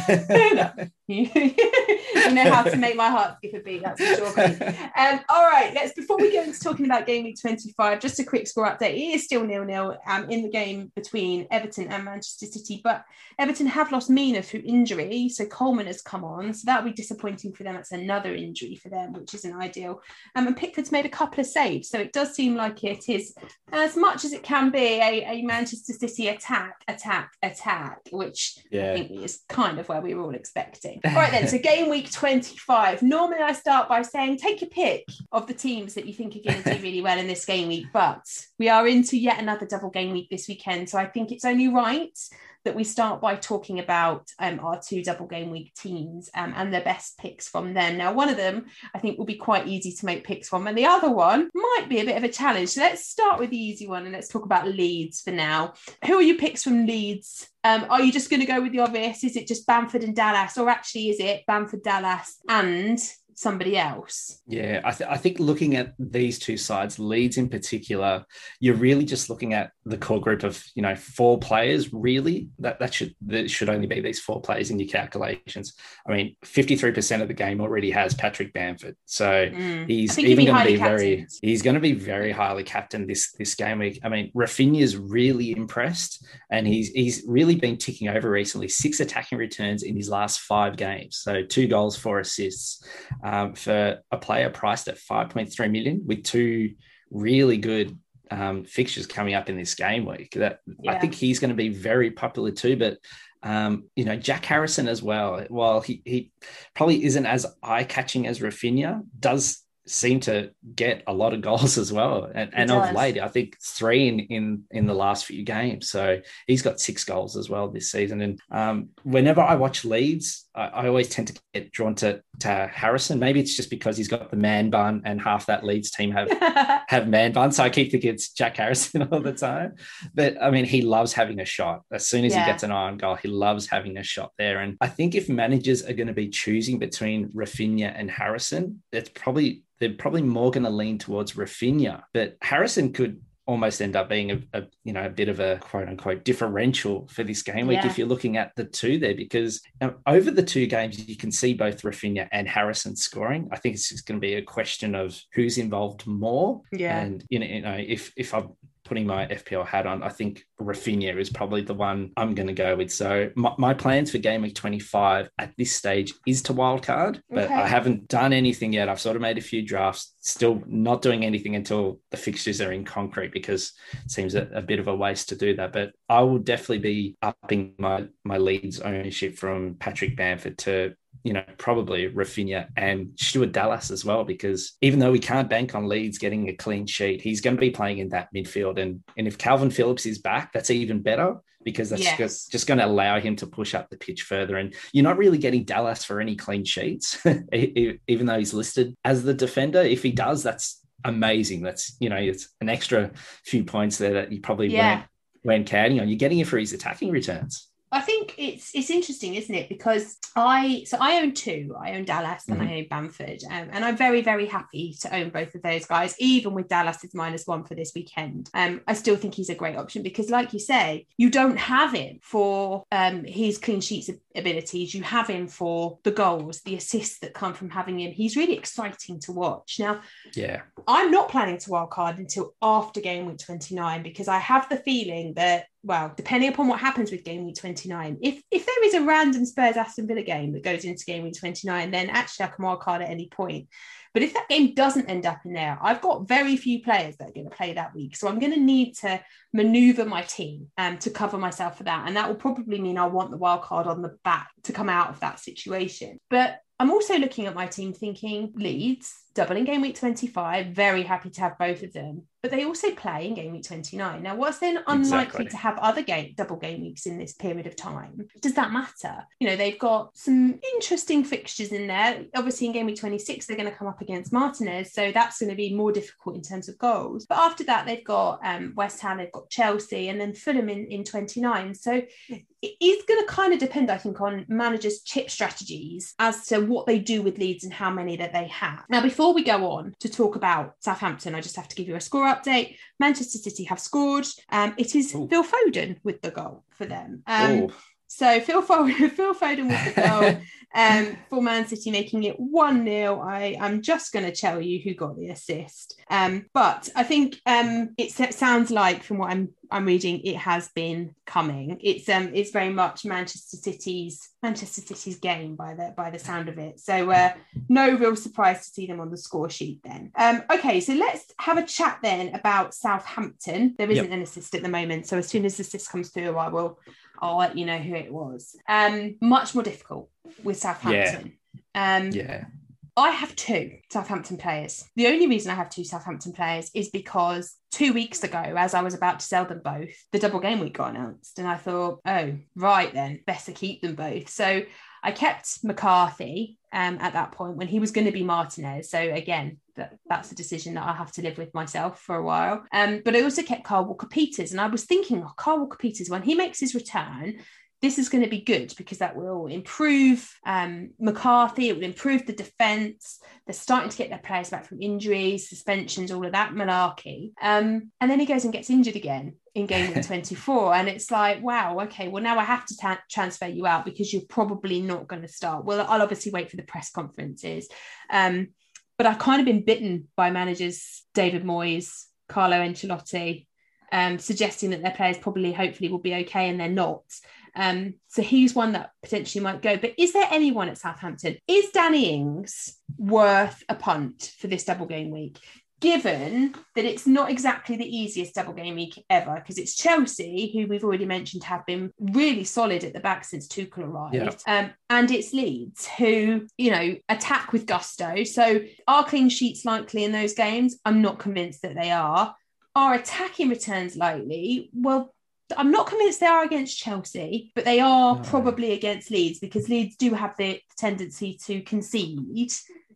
You know how to make my heart skip a beat. That's for sure. Um, all right, let's before we go into talking about game week 25, just a quick score update. It is still nil nil um, in the game between Everton and Manchester City, but Everton have lost Mina through injury, so Coleman has come on, so that'll be disappointing for them. That's another injury for them, which isn't ideal. Um, and Pickford's made a couple of saves, so it does seem like it is as much as it can be a, a Manchester City attack, attack, attack, which yeah. I think is kind of where we were all expecting. All right then, so game week 25. Normally, I start by saying take your pick of the teams that you think are going to do really well in this game week, but we are into yet another double game week this weekend. So I think it's only right that we start by talking about um, our two double game week teams um, and their best picks from them. Now, one of them I think will be quite easy to make picks from, and the other one might be a bit of a challenge. So let's start with the easy one and let's talk about Leeds for now. Who are your picks from Leeds? Um, are you just going to go with the obvious? Is it just Bamford and Dallas, or actually is it Bamford, Dallas, and somebody else. Yeah, I, th- I, think looking at these two sides, Leeds in particular, you're really just looking at the core group of you know four players. Really, that that should that should only be these four players in your calculations. I mean, 53 percent of the game already has Patrick Bamford, so mm. he's even going to be very he's going to be very highly captain this this game week. I mean, Raphinha's really impressed, and he's he's really been ticking over recently. Six attacking returns in his last five games, so two goals, four assists um, for a player priced at 5.3 million with two really good um, fixtures coming up in this game week. That yeah. I think he's going to be very popular too. But um, you know, Jack Harrison as well. While he, he probably isn't as eye catching as Raphinha, does seem to get a lot of goals as well. And, and of late, I think three in, in in the last few games. So he's got six goals as well this season. And um, whenever I watch Leeds, I, I, always tend to get drawn to, to Harrison. Maybe it's just because he's got the man bun and half that Leeds team have have man bun. So I keep thinking it's Jack Harrison all the time. But I mean, he loves having a shot. As soon as yeah. he gets an eye on goal, he loves having a shot there. And I think if managers are going to be choosing between Raphinha and Harrison, it's probably they're probably more going to lean towards Raphinha. But Harrison could almost end up being a, a, you know a bit of a quote unquote differential for this game week yeah. if you're looking at the two there because um, over the two games you can see both Raphinha and Harrison scoring. I think it's just going to be a question of who's involved more. Yeah, and you know, you know if if I'm putting my FPL hat on, I think Raphinha is probably the one I'm going to go with. So my, my, plans for game week 25 at this stage is to wildcard, but okay. I haven't done anything yet. I've sort of made a few drafts, still not doing anything until the fixtures are in concrete because it seems a, a bit of a waste to do that. But I will definitely be upping my my Leeds ownership from Patrick Bamford to you know, probably Raphinha and Stuart Dallas as well, because even though we can't bank on Leeds getting a clean sheet, he's going to be playing in that midfield. And, and if Calvin Phillips is back, that's even better because that's yes. just, just going to allow him to push up the pitch further. And you're not really getting Dallas for any clean sheets, even though he's listed as the defender. If he does, that's amazing. That's, you know, it's an extra few points there that you probably yeah. weren't, weren't counting on. You're getting it for his attacking returns. I think it's it's interesting, isn't it? Because I so I own two. I own Dallas and mm-hmm. I own Bamford, um, and I'm very very happy to own both of those guys. Even with Dallas as minus one for this weekend, um, I still think he's a great option because, like you say, you don't have him for um his clean sheets abilities. You have him for the goals, the assists that come from having him. He's really exciting to watch. Now, yeah, I'm not planning to wildcard until after game week 29 because I have the feeling that well, depending upon what happens with game week 29, if if there is a random Spurs Aston Villa game that goes into game week 29, then actually I can wild card at any point. But if that game doesn't end up in there, I've got very few players that are going to play that week. So I'm going to need to maneuver my team um, to cover myself for that. And that will probably mean I want the wild card on the back to come out of that situation. But I'm also looking at my team thinking Leeds, doubling game week 25, very happy to have both of them but they also play in game week 29. Now, what's then unlikely exactly. to have other game double game weeks in this period of time? Does that matter? You know, they've got some interesting fixtures in there. Obviously, in game week 26, they're going to come up against Martinez, so that's going to be more difficult in terms of goals. But after that, they've got um, West Ham, they've got Chelsea, and then Fulham in, in 29. So it is going to kind of depend, I think, on managers' chip strategies as to what they do with Leeds and how many that they have. Now, before we go on to talk about Southampton, I just have to give you a score update. Manchester City have scored. Um, it is Ooh. Phil Foden with the goal for them. Um, so Phil Foden, Phil Foden with the goal um, for Man City, making it 1 0. I, I'm just going to tell you who got the assist. Um, but I think um, it sounds like, from what I'm I'm reading, it has been coming. It's um it's very much Manchester City's Manchester City's game by the by the sound of it. So uh, no real surprise to see them on the score sheet then. Um, okay, so let's have a chat then about Southampton. There isn't yep. an assist at the moment, so as soon as the assist comes through, I will I'll let you know who it was. Um, much more difficult with Southampton. Yeah. Um, yeah. I have two Southampton players. The only reason I have two Southampton players is because two weeks ago, as I was about to sell them both, the double game week got announced. And I thought, oh, right then, better keep them both. So I kept McCarthy um, at that point when he was going to be Martinez. So again, that, that's a decision that I have to live with myself for a while. Um, but I also kept Kyle Walker Peters, and I was thinking, oh, Kyle Walker Peters, when he makes his return, this is going to be good because that will improve um, McCarthy. It will improve the defence. They're starting to get their players back from injuries, suspensions, all of that malarkey. Um, and then he goes and gets injured again in game 24. And it's like, wow, okay, well, now I have to ta- transfer you out because you're probably not going to start. Well, I'll obviously wait for the press conferences. Um, but I've kind of been bitten by managers David Moyes, Carlo Ancelotti, um, suggesting that their players probably, hopefully, will be okay, and they're not. Um, so he's one that potentially might go. But is there anyone at Southampton? Is Danny Ings worth a punt for this double game week? Given that it's not exactly the easiest double game week ever, because it's Chelsea, who we've already mentioned have been really solid at the back since Tuchel arrived, yeah. um, and it's Leeds, who you know attack with gusto. So are clean sheets likely in those games? I'm not convinced that they are. Are attacking returns likely? Well, I'm not convinced they are against Chelsea, but they are no. probably against Leeds because Leeds do have the tendency to concede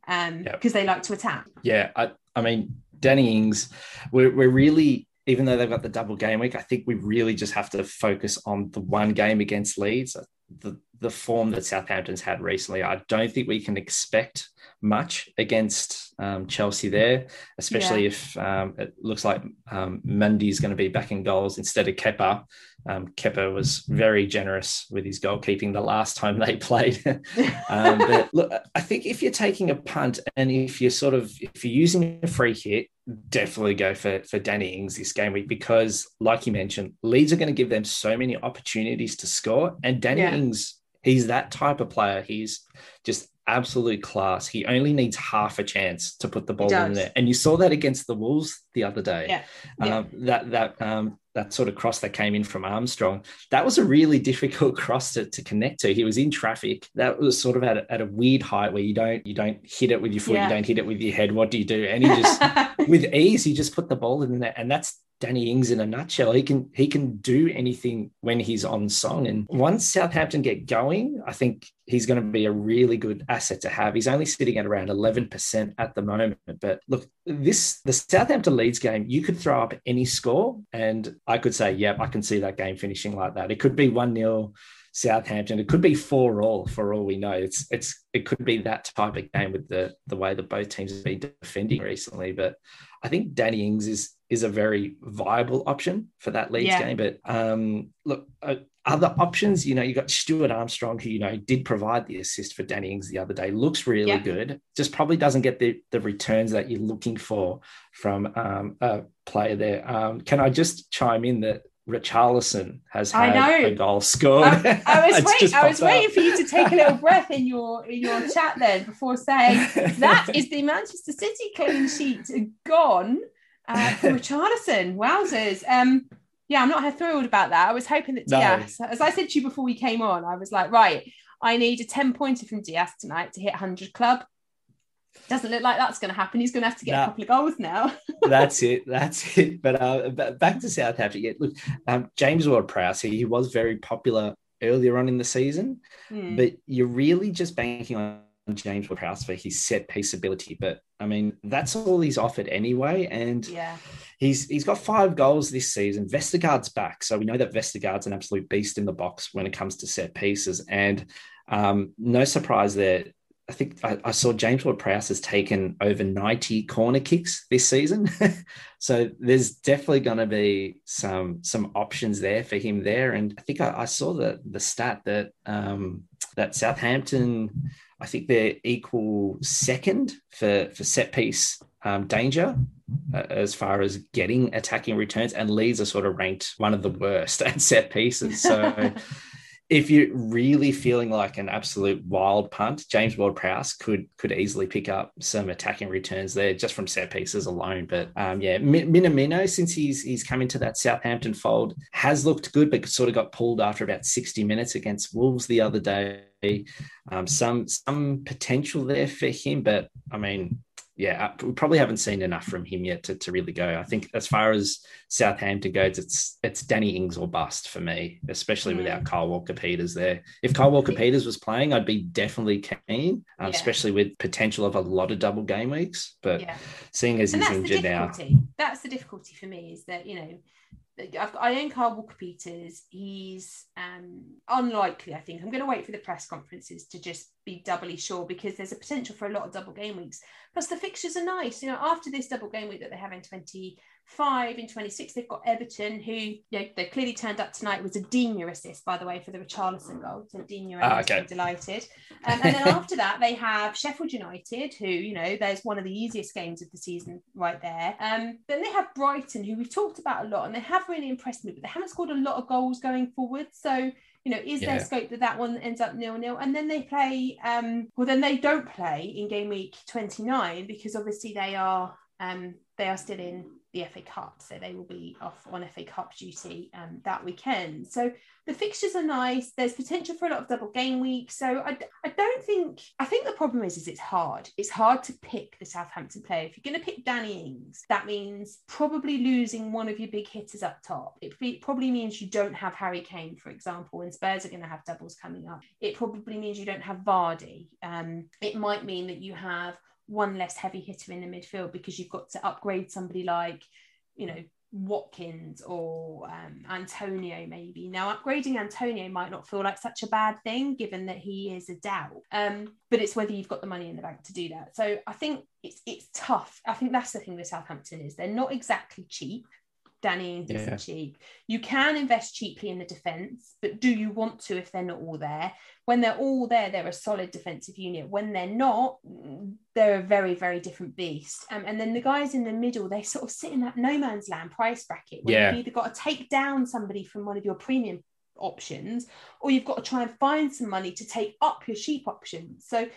um, yep. because they like to attack. Yeah, I, I mean, Danny Ings, we're, we're really, even though they've got the double game week, I think we really just have to focus on the one game against Leeds. The, the form that Southampton's had recently, I don't think we can expect much against um, Chelsea there, especially yeah. if um, it looks like um, is going to be back in goals instead of Kepa. Um, Kepa was very generous with his goalkeeping the last time they played. um, but look, I think if you're taking a punt and if you're sort of if you're using a free hit, definitely go for for Danny Ings this game week because, like you mentioned, Leeds are going to give them so many opportunities to score, and Danny yeah. Ings. He's that type of player. He's just absolute class. He only needs half a chance to put the ball in there, and you saw that against the Wolves the other day. Yeah, yeah. Um, that that um, that sort of cross that came in from Armstrong, that was a really difficult cross to, to connect to. He was in traffic. That was sort of at a, at a weird height where you don't you don't hit it with your foot, yeah. you don't hit it with your head. What do you do? And he just with ease, he just put the ball in there, and that's Danny Ings in a nutshell. He can he can do anything when he's on song. And once Southampton get going, I think he's going to be a really good asset to have. He's only sitting at around 11% at the moment. But look, this the Southampton Leeds game, you could throw up any score, and I could say, yep, I can see that game finishing like that. It could be 1-0 Southampton. It could be four all for all we know. It's it's it could be that type of game with the the way that both teams have been defending recently. But I think Danny Ings is is a very viable option for that Leeds yeah. game. But um, look, uh, other options, you know, you got Stuart Armstrong, who you know did provide the assist for Danny Ings the other day. Looks really yeah. good. Just probably doesn't get the the returns that you're looking for from um, a player there. Um, can I just chime in that Richarlison has had a goal scored. I, I was, wait, I was waiting for you to take a little breath in your in your chat then before saying that is the Manchester City clean sheet gone uh, for Richarlison. Wowzers. Um, yeah, I'm not thrilled about that. I was hoping that Dias, no. as I said to you before we came on, I was like, right, I need a 10 pointer from Dias tonight to hit 100 club doesn't look like that's going to happen. He's going to have to get a couple of goals now. that's it. That's it. But, uh, back to Southampton. Yeah, look, um, James Ward-Prowse, he, he was very popular earlier on in the season, mm. but you're really just banking on James Ward-Prowse for his set piece ability. But I mean, that's all he's offered anyway. And yeah. he's he's got five goals this season. Vestergaard's back. So we know that Vestergaard's an absolute beast in the box when it comes to set pieces. And um, no surprise there. I think I, I saw James Ward Prowse has taken over 90 corner kicks this season. so there's definitely going to be some some options there for him there. And I think I, I saw the the stat that um, that Southampton, I think they're equal second for for set piece um, danger uh, as far as getting attacking returns, and Leeds are sort of ranked one of the worst at set pieces. So if you're really feeling like an absolute wild punt, James Ward-Prowse could could easily pick up some attacking returns there just from set pieces alone. But um, yeah, Minamino, since he's he's come into that Southampton fold, has looked good, but sort of got pulled after about 60 minutes against Wolves the other day. Um, some some potential there for him, but I mean, yeah, we probably haven't seen enough from him yet to, to really go. I think as far as Southampton goes, it's it's Danny Ings or bust for me, especially mm. without Kyle Walker Peters there. If Kyle Walker Peters was playing, I'd be definitely keen, um, yeah. especially with potential of a lot of double game weeks. But yeah. seeing as and he's injured now, that's the difficulty for me is that you know I own Kyle Walker Peters. He's um, unlikely, I think. I'm going to wait for the press conferences to just be doubly sure because there's a potential for a lot of double game weeks. Plus, the fixtures are nice. You know, after this double game week that they have in 20, five in 26 they've got everton who you know, they clearly turned up tonight it was a Digne assist by the way for the richarlison goal so Digne oh, okay. delighted um, and then after that they have sheffield united who you know there's one of the easiest games of the season right there um, then they have brighton who we've talked about a lot and they have really impressed me but they haven't scored a lot of goals going forward so you know, is yeah. there scope that that one ends up nil nil? And then they play, um, well, then they don't play in game week 29 because obviously they are, um, they are still in the FA Cup, so they will be off on FA Cup duty um, that weekend. So the fixtures are nice. There's potential for a lot of double game week. So I, I don't think I think the problem is is it's hard. It's hard to pick the Southampton player. If you're going to pick Danny Ings, that means probably losing one of your big hitters up top. It probably means you don't have Harry Kane, for example, and Spurs are going to have doubles coming up. It probably means you don't have Vardy. Um, it might mean that you have one less heavy hitter in the midfield because you've got to upgrade somebody like, you know, Watkins or um, Antonio, maybe. Now, upgrading Antonio might not feel like such a bad thing given that he is a doubt, um, but it's whether you've got the money in the bank to do that. So I think it's it's tough. I think that's the thing with Southampton is they're not exactly cheap. Danny yeah. cheap. You can invest cheaply in the defence, but do you want to if they're not all there? When they're all there, they're a solid defensive unit. When they're not, they're a very, very different beast. Um, and then the guys in the middle, they sort of sit in that no man's land price bracket where yeah. you've either got to take down somebody from one of your premium options or you've got to try and find some money to take up your cheap options. So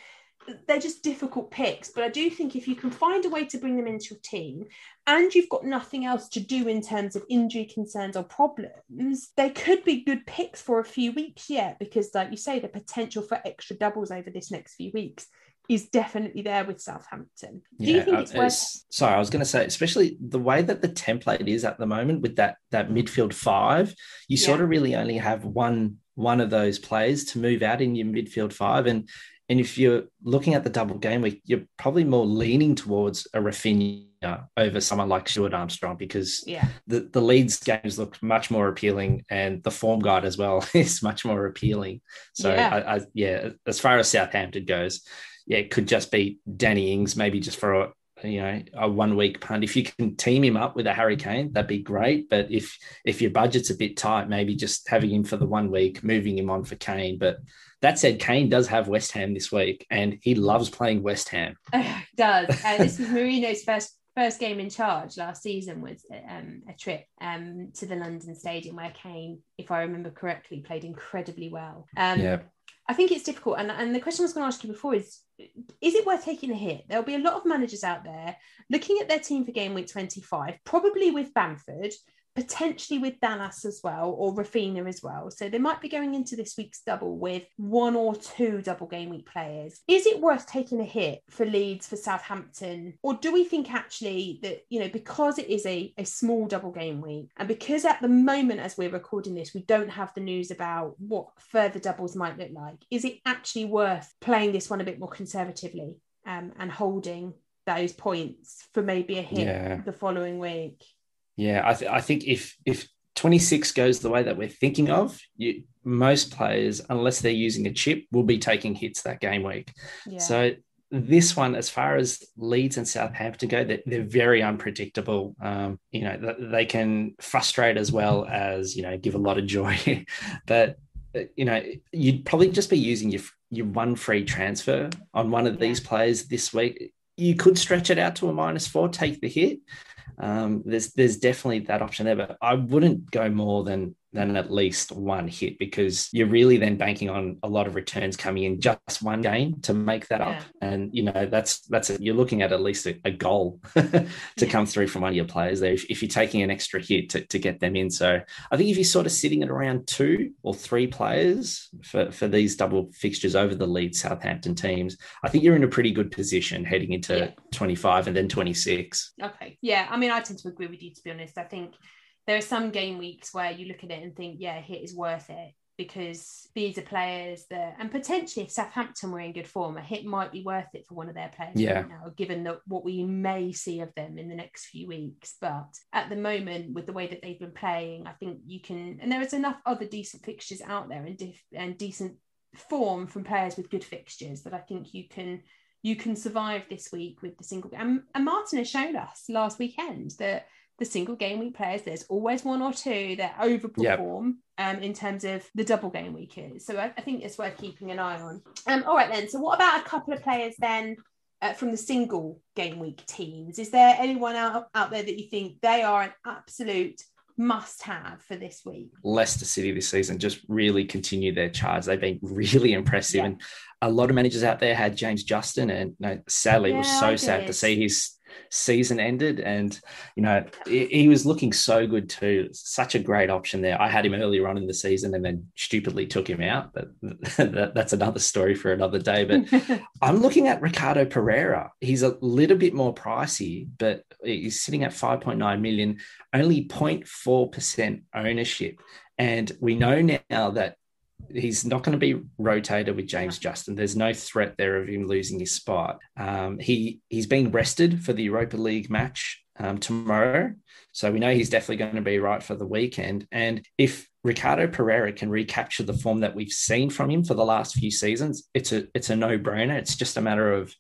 they're just difficult picks. But I do think if you can find a way to bring them into your team and you've got nothing else to do in terms of injury concerns or problems, they could be good picks for a few weeks yet, because, like you say, the potential for extra doubles over this next few weeks is definitely there with Southampton. Do yeah, you think uh, it's worth? sorry, I was going to say, especially the way that the template is at the moment with that that midfield five, you yeah. sort of really only have one one of those players to move out in your midfield five, and and if you're looking at the double game week, you're probably more leaning towards a Raphinha over someone like Stuart Armstrong because yeah. the, the Leeds games look much more appealing and the form guide as well is much more appealing. So, yeah. I, I, yeah, as far as Southampton goes, yeah, it could just be Danny Ings, maybe just for a, you know a one week punt if you can team him up with a harry kane that'd be great but if if your budget's a bit tight maybe just having him for the one week moving him on for kane but that said, Kane does have West Ham this week, and he loves playing West Ham. does. and this was Mourinho's first first game in charge last season was um, a trip um, to the London Stadium where Kane, if I remember correctly, played incredibly well. Um, yeah. I think it's difficult. And, and the question I was going to ask you before is is it worth taking a hit? There'll be a lot of managers out there looking at their team for game week 25, probably with Bamford, potentially with Dallas as well, or Raphinha as well. So they might be going into this week's double with one or two double game week players. Is it worth taking a hit for Leeds, for Southampton? Or do we think actually that, you know, because it is a, a small double game week, and because at the moment as we're recording this, we don't have the news about what further doubles might look like, is it actually worth playing this one a bit more conservatively um, and holding those points for maybe a hit yeah. the following week? Yeah, I, th- I think if if 26 goes the way that we're thinking of, you, most players, unless they're using a chip, will be taking hits that game week. Yeah. So this one, as far as Leeds and Southampton go, they're, they're very unpredictable. Um, you know, they can frustrate as well as you know give a lot of joy. but you know, you'd probably just be using your your one free transfer on one of yeah. these players this week. You could stretch it out to a minus four, take the hit um, there's there's definitely that option there, but I wouldn't go more than than at least one hit because you're really then banking on a lot of returns coming in just one game to make that up. And you know that's that's a, you're looking at at least a, a goal to yeah. come through from one of your players there if, if, you're taking an extra hit to, to get them in. So I think if you're sort of sitting at around two or three players for, for these double fixtures over the lead Southampton teams, I think you're in a pretty good position heading into yeah. 25 and then 26. Okay. Yeah. I mean, I tend to agree with you, to be honest. I think there are some game weeks where you look at it and think, yeah, hit is worth it because these are players that, and potentially if Southampton were in good form, a hit might be worth it for one of their players yeah. right now, given that what we may see of them in the next few weeks. But at the moment, with the way that they've been playing, I think you can, and there is enough other decent fixtures out there and, dif- and decent form from players with good fixtures that I think you can you can survive this week with the single and, and Martin has shown us last weekend that the single game week players, there's always one or two that overperform yep. um, in terms of the double game week is. So I, I, think it's worth keeping an eye on. Um, all right then. So what about a couple of players then uh, from the single game week teams? Is there anyone out, out there that you think they are an absolute must have for this week? Leicester City this season just really continue their charge. They've been really impressive. Yeah. And a lot of managers out there had James Justin, and you know, sadly, yeah, it was so sad to see his season ended. And, you know, he, was looking so good too. Such a great option there. I had him earlier on in the season and then stupidly took him out. But that, that's another story for another day. But I'm looking at Ricardo Pereira. He's a little bit more pricey, but he's sitting at 5.9 million, only 0.4% ownership. And we know now that he's not going to be rotated with James Justin. There's no threat there of him losing his spot. Um, he he's being rested for the Europa League match um, tomorrow, so we know he's definitely going to be right for the weekend. And if Ricardo Pereira can recapture the form that we've seen from him for the last few seasons, it's a it's a no brainer. It's just a matter of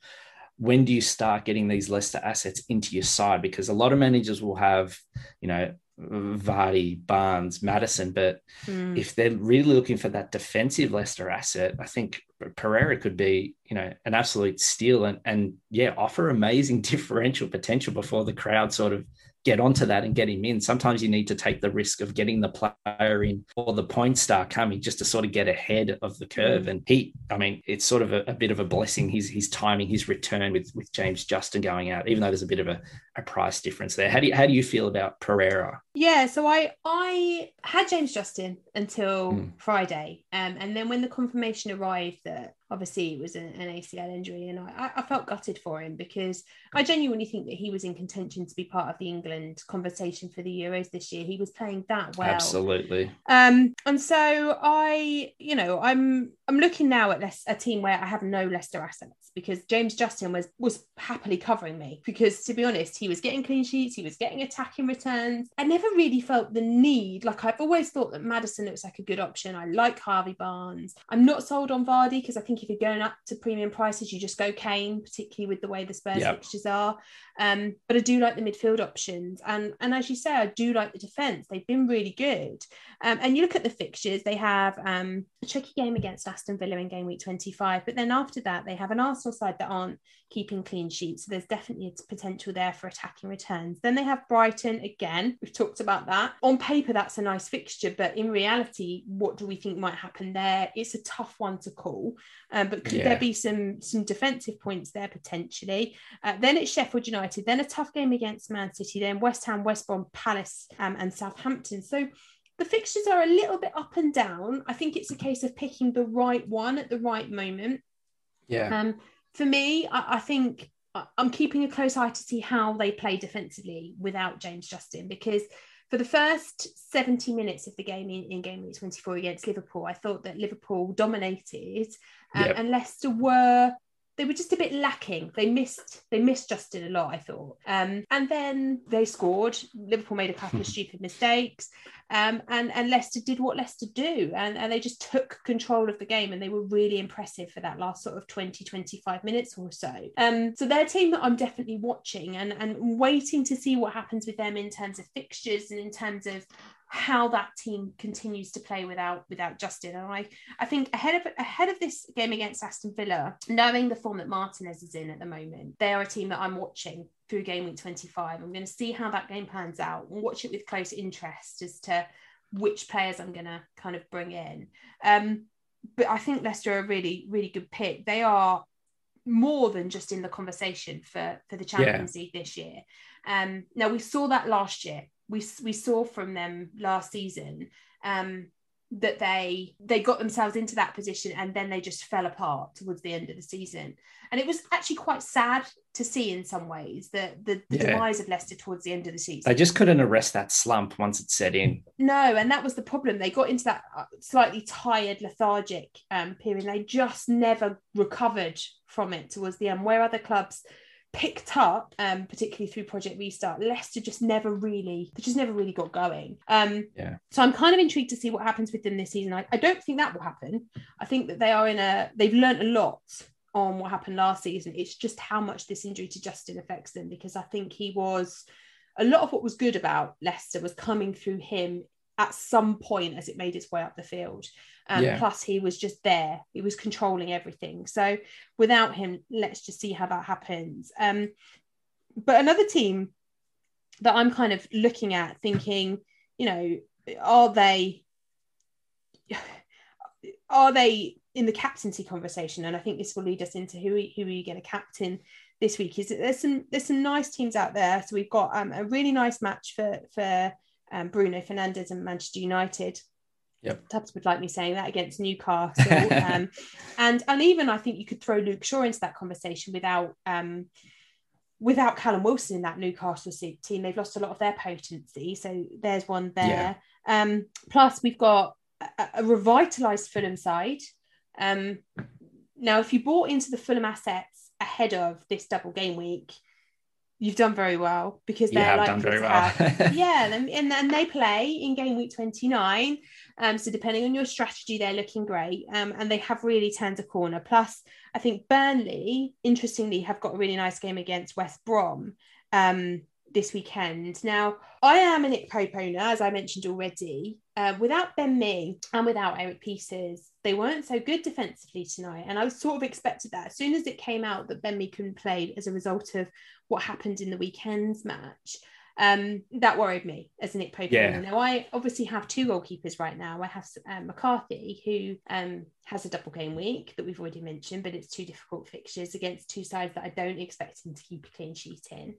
when do you start getting these Leicester assets into your side? Because a lot of managers will have, you know, Vardy, Barnes, Maddison, But mm. if they're really looking for that defensive Leicester asset, I think Pereira could be, you know, an absolute steal and and yeah, offer amazing differential potential before the crowd sort of get onto that and get him in. Sometimes you need to take the risk of getting the player in or the point star coming just to sort of get ahead of the curve. And he, I mean, it's sort of a, a, bit of a blessing. His his timing, his return with with James Justin going out, even though there's a bit of a, a price difference there. How do you how do you feel about Pereira? Yeah, so I I had James Justin until mm. Friday, um, and then when the confirmation arrived that obviously it was an, an ACL injury, and I, I felt gutted for him because I genuinely think that he was in contention to be part of the England conversation for the Euros this year. He was playing that well, absolutely. Um, and so I, you know, I'm I'm looking now at a team where I have no Leicester assets because James Justin was was happily covering me because to be honest, he was getting clean sheets, he was getting attacking returns. I never really felt the need. Like I've always thought that Maddison looks like a good option. I like Harvey Barnes. I'm not sold on Vardy because I think if you're going up to premium prices, you just go Kane, particularly with the way the Spurs yep. fixtures are. Um, but I do like the midfield options, and and as you say, I do like the defence. They've been really good. Um, and you look at the fixtures; they have um, a tricky game against Aston Villa in game week 25, but then after that, they have an Arsenal side that aren't keeping clean sheets. So there's definitely a potential there for attacking returns. Then they have Brighton again. We've talked about that. On paper, that's a nice fixture, but in reality, what do we think might happen there? It's a tough one to call. Um, but could yeah. there be some some defensive points there potentially? Uh, then it's Sheffield United. Then a tough game against Man City. Then West Ham, West Brom, Palace, um, and Southampton. So the fixtures are a little bit up and down. I think it's a case of picking the right one at the right moment. Yeah. Um, for me, I, I think I'm keeping a close eye to see how they play defensively without James Justin because for the first 70 minutes of the game in, in game week 24 against Liverpool, I thought that Liverpool dominated um, yep. and Leicester were they were just a bit lacking. They missed they missed Justin a lot, I thought. Um, and then they scored. Liverpool made a couple of stupid mistakes. Um, and, and Leicester did what Leicester do. And, and they just took control of the game and they were really impressive for that last sort of 20, 25 minutes or so. Um, so they're a team that I'm definitely watching and, and waiting to see what happens with them in terms of fixtures and in terms of how that team continues to play without without Justin. And I I think ahead of ahead of this game against Aston Villa, knowing the form that Martinez is in at the moment, they are a team that I'm watching through game week 25. I'm going to see how that game pans out and watch it with close interest as to which players I'm going to kind of bring in. Um, but I think Leicester are a really, really good pick. They are more than just in the conversation for for the Champions yeah. League this year. Um, now we saw that last year. We we saw from them last season um, that they they got themselves into that position and then they just fell apart towards the end of the season. And it was actually quite sad to see in some ways that the, the yeah. demise of Leicester towards the end of the season. They just couldn't arrest that slump once it set in. No and that was the problem. They got into that uh, slightly tired lethargic um, period. They just never recovered from it towards the end. Where other clubs picked up, um, particularly through Project Restart, Leicester just never really, they just never really got going. Um, yeah. So I'm kind of intrigued to see what happens with them this season. I, I don't think that will happen. I think that they are in a, they've learned a lot on what happened last season. It's just how much this injury to Justin affects them because I think he was, a lot of what was good about Leicester was coming through him at some point as it made its way up the field. Um, yeah. Plus, he was just there; he was controlling everything. So, without him, let's just see how that happens. Um, but another team that I'm kind of looking at, thinking, you know, are they are they in the captaincy conversation? And I think this will lead us into who who are you going to captain this week. Is there's some there's some nice teams out there. So we've got um, a really nice match for for um, Bruno Fernandes and Manchester United. Yep. Tubbs would like me saying that against Newcastle. um, and and even I think you could throw Luke Shaw into that conversation without um, without Callum Wilson in that Newcastle team. They've lost a lot of their potency. So there's one there. Yeah. Um, plus we've got a, a revitalized Fulham side. Um, now, if you bought into the Fulham assets ahead of this double game week, you've done very well because they're like very well. yeah, and, and they play in game week 29. Um, so depending on your strategy, they're looking great. Um, and they have really turned a corner. Plus, I think Burnley, interestingly, have got a really nice game against West Brom. Um, this weekend. Now, I am a Nick Pope owner, as I mentioned already. Uh, without Ben Mee and without Erik Pieters, they weren't so good defensively tonight. And I was sort of expected that as soon as it came out that Ben Mee couldn't play as a result of what happened in the weekend's match. Um, that worried me as a Nick Pope. Yeah. Now I obviously have two goalkeepers right now. I have um, McCarthy, who um, has a double game week that we've already mentioned, but it's two difficult fixtures against two sides that I don't expect him to keep a clean sheet in.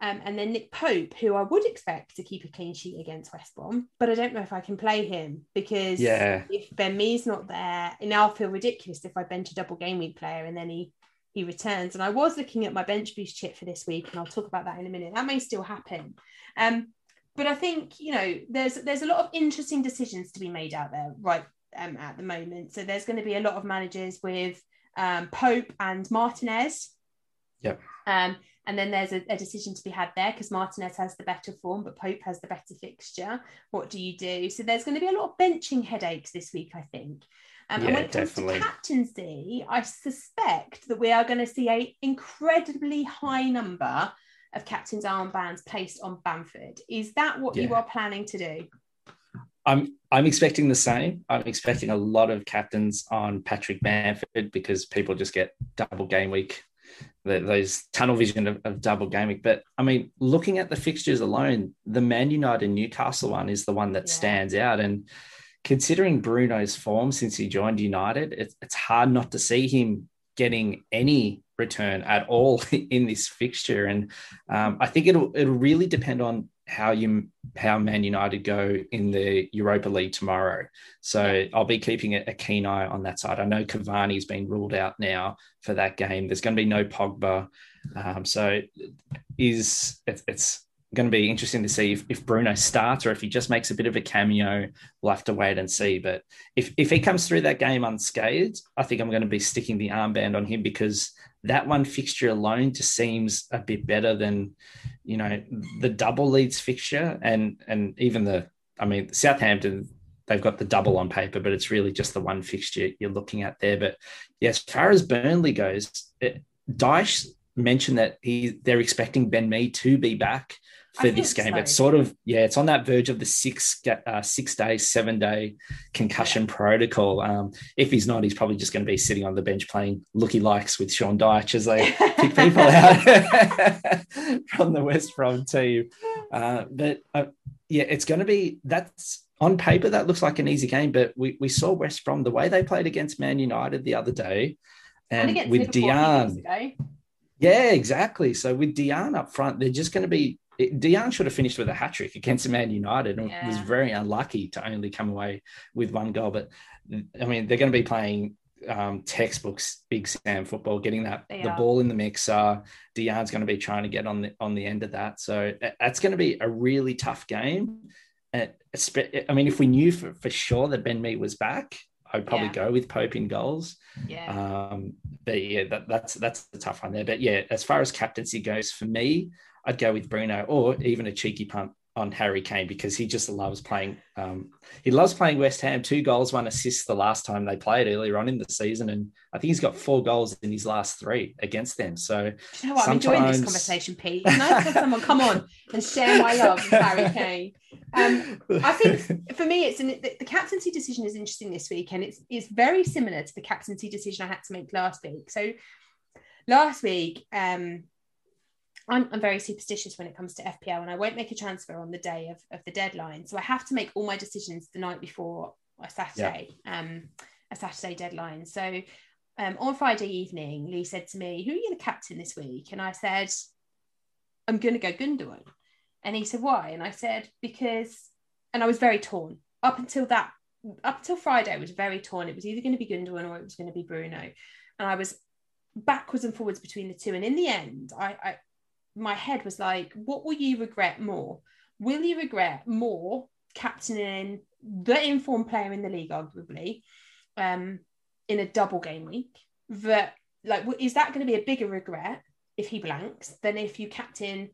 Um, and then Nick Pope, who I would expect to keep a clean sheet against West Brom, but I don't know if I can play him because yeah. if Ben Mee's not there, and I'll feel ridiculous if I bench a double game week player and then he he returns. And I was looking at my bench boost chip for this week, and I'll talk about that in a minute. That may still happen. Um, but I think you know there's there's a lot of interesting decisions to be made out there right um, at the moment. So there's going to be a lot of managers with um, Pope and Martinez. Yep. Um, and then there's a, a decision to be had there because Martinez has the better form, but Pope has the better fixture. What do you do? So there's going to be a lot of benching headaches this week, I think. Um, yeah, and when it comes definitely. to captaincy, I suspect that we are going to see a incredibly high number of captain's armbands placed on Bamford. Is that what yeah. you are planning to do? I'm I'm expecting the same. I'm expecting a lot of captains on Patrick Bamford because people just get double game week the, those tunnel vision of, of, double gaming. But I mean, looking at the fixtures alone, the Man United Newcastle one is the one that yeah. stands out. And considering Bruno's form since he joined United, it's, it's hard not to see him getting any return at all in this fixture. And um, I think it'll it'll really depend on how you how Man United go in the Europa League tomorrow. So I'll be keeping a, a keen eye on that side. I know Cavani's been ruled out now for that game. There's going to be no Pogba, um, so is it, it's going to be interesting to see if, if Bruno starts or if he just makes a bit of a cameo. We'll have to wait and see. But if if he comes through that game unscathed, I think I'm going to be sticking the armband on him because that one fixture alone just seems a bit better than you know the double Leeds fixture and and even the I mean Southampton they've got the double on paper but it's really just the one fixture you're looking at there. But yeah as far as Burnley goes it, Dyche mentioned that he they're expecting Ben Mee to be back for this game. So. It's sort of yeah, it's on that verge of the six uh, six day, seven day concussion yeah. protocol. Um, if he's not, he's probably just going to be sitting on the bench playing looky likes with Sean Dyche as they pick people out from the West Brom team. Uh, but uh, yeah, it's going to be that's on paper, that looks like an easy game, but we, we saw West Brom the way they played against Man United the other day, and, with Diagne. Yeah, exactly. So with Diagne up front, they're just going to be. Diagne should have finished with a hat trick against Man United and yeah. was very unlucky to only come away with one goal. But I mean, they're going to be playing um, textbooks Big Sam football, getting that they the are. ball in the mix. Uh, Diagne's going to be trying to get on the on the end of that, so that's going to be a really tough game. I mean, if we knew for, for sure that Ben Mee was back, I'd probably yeah. go with Pope in goals. Yeah. Um, but yeah, that, that's that's the tough one there. But yeah, as far as captaincy goes, for me, I'd go with Bruno or even a cheeky punt on Harry Kane because he just loves playing. Um, he loves playing West Ham. Two goals, one assist the last time they played earlier on in the season, and I think he's got four goals in his last three against them. So you know what? I'm enjoying this conversation, Pete. It's nice to someone come on and share my love for Harry Kane. Um, I think for me, it's an, the, the, captaincy decision is interesting this week, and it's it's very similar to the captaincy decision I had to make last week. So last week, um, I'm, I'm very superstitious when it comes to FPL and I won't make a transfer on the day of, of the deadline. So I have to make all my decisions the night before a Saturday, yeah. um, a Saturday deadline. So um, on Friday evening, Lee said to me, Who are you the captain this week? And I said, I'm going to go Gundogan. And he said, Why? And I said, Because, and I was very torn. Up until that, up until Friday, I was very torn. It was either going to be Gundogan or it was going to be Bruno. And I was backwards and forwards between the two. And in the end, I, I my head was like, what will you regret more? Will you regret more captaining the informed player in the league, arguably, um, in a double game week? That like, is that going to be a bigger regret if he blanks than if you captain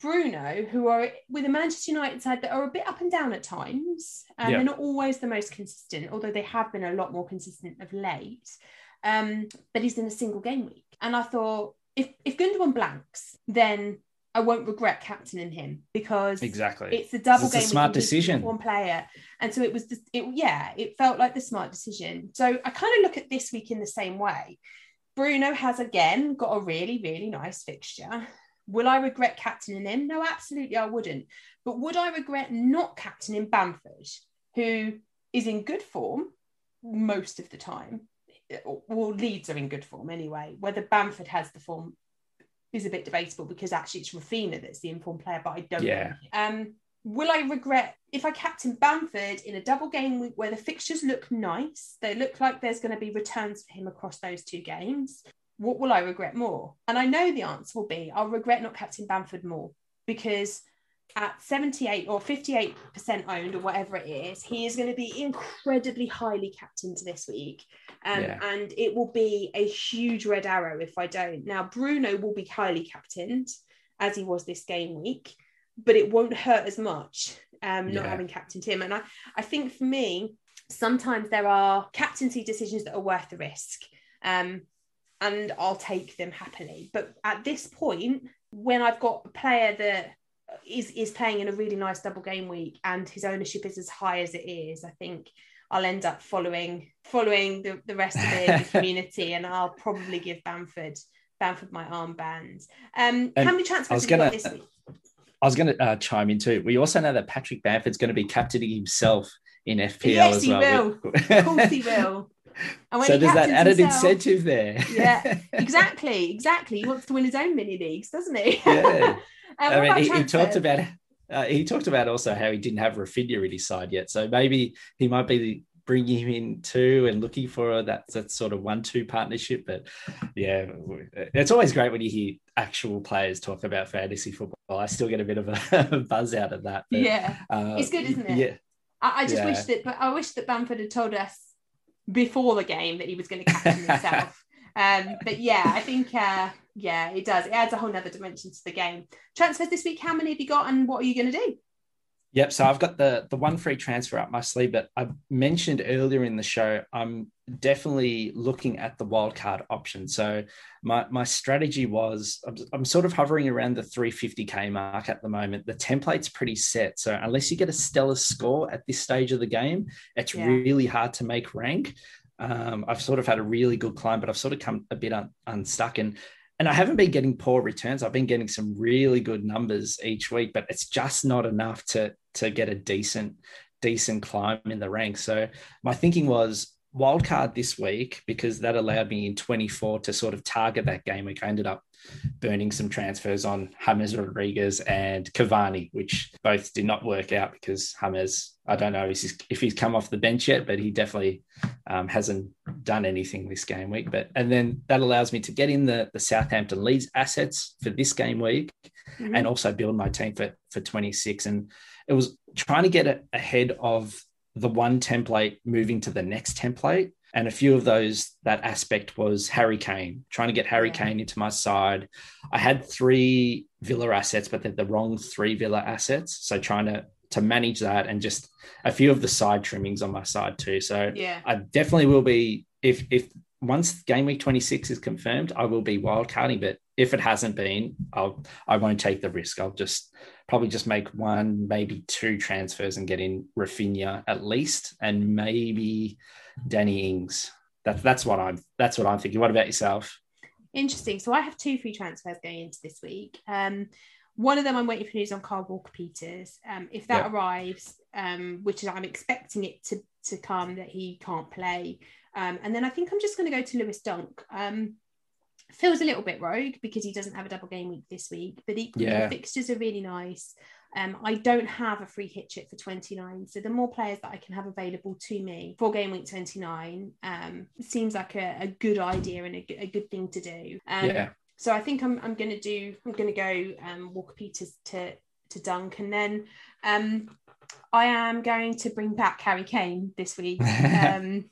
Bruno, who are with a Manchester United side that are a bit up and down at times, and yeah. they're not always the most consistent, although they have been a lot more consistent of late. Um, but he's in a single game week, and I thought if if Gundogan blanks, then I won't regret captaining him because exactly it's a double it's game. A smart decision. One player, and so it was. The, it yeah, it felt like the smart decision. So I kind of look at this week in the same way. Bruno has again got a really really nice fixture. Will I regret captaining him? No, absolutely I wouldn't. But would I regret not captaining Bamford, who is in good form most of the time, well, Leeds are in good form anyway. Whether Bamford has the form is a bit debatable because actually it's Raphinha that's the informed player, but I don't yeah. Um, will I regret if I captain Bamford in a double game week where the fixtures look nice? They look like there's going to be returns for him across those two games. What will I regret more? And I know the answer will be I'll regret not captain Bamford more because at 78 or 58% owned or whatever it is, he is going to be incredibly highly captained this week. Um, yeah. And it will be a huge red arrow if I don't. Now, Bruno will be highly captained as he was this game week, but it won't hurt as much um, not yeah. having captained him. And I, I think for me, sometimes there are captaincy decisions that are worth the risk. Um, and I'll take them happily. But at this point, when I've got a player that is is playing in a really nice double game week and his ownership is as high as it is, I think I'll end up following following the, the rest of the community and I'll probably give Bamford Bamford my armband. Um, how many transfers have you got this week? I was going to uh, chime in too. We also know that Patrick Bamford's going to be captaining himself in FPL yes, as well. Yes, he will. of course, he will. So there's that added himself, incentive there. yeah, exactly, exactly. He wants to win his own mini leagues, doesn't he? Yeah. I mean, he, he, talked about uh, he talked about also how he didn't have Raphinha in his side yet, so maybe he might be bringing him in too and looking for that that sort of one-two partnership. But yeah, it's always great when you hear actual players talk about fantasy football. I still get a bit of a buzz out of that. But, yeah, uh, it's good, isn't it? Yeah. I, I just yeah. wish that, but I wish that Bamford had told us before the game that he was going to captain himself. um, but yeah, I think uh, yeah, it does. It adds a whole nother dimension to the game. Transfers this week, how many have you got and what are you going to do? Yep. So I've got the the one free transfer up my sleeve, but I mentioned earlier in the show I'm definitely looking at the wildcard option. So my my strategy was I'm, I'm, sort of hovering around the 350k mark at the moment. The template's pretty set, so unless you get a stellar score at this stage of the game, it's yeah. really hard to make rank. Um, I've sort of had a really good climb, but I've sort of come a bit un, unstuck and and I haven't been getting poor returns. I've been getting some really good numbers each week, but it's just not enough to to get a decent decent climb in the ranks. So my thinking was wildcard this week because that allowed me in 24 to sort of target that game week. I ended up burning some transfers on James Rodriguez and Cavani, which both did not work out because James, I don't know if he's come off the bench yet, but he definitely um, hasn't done anything this game week. But and then that allows me to get in the, the Southampton Leeds assets for this game week mm-hmm. and also build my team for, for 26. And it was trying to get ahead of the one template moving to the next template. And a few of those, that aspect was Harry Kane, trying to get Harry yeah. Kane into my side. I had three Villa assets, but they're the wrong three Villa assets. So trying to to manage that and just a few of the side trimmings on my side too. So yeah, I definitely will be if if once game week 26 is confirmed, I will be wildcarding. But if it hasn't been, I'll I won't take the risk. I'll just probably just make one, maybe two transfers and get in Raphinha at least, and maybe Danny Ings. That's that's what I'm that's what I'm thinking. What about yourself? Interesting. So I have two free transfers going into this week. Um, one of them I'm waiting for news on Kyle Walker Peters. Um, if that yep. arrives, um, which is I'm expecting it to to come that he can't play. Um, and then I think I'm just going to go to Lewis Dunk. Um, feels a little bit rogue because he doesn't have a double game week this week, but equally yeah. the fixtures are really nice. Um, I don't have a free hit chip for 29. So the more players that I can have available to me for game week 29 um, seems like a, a, good idea and a, a, good thing to do. Um, yeah. So I think I'm, I'm going to do, I'm going to go um, Walker Peters to, to Dunk. And then um, I am going to bring back Harry Kane this week. Um,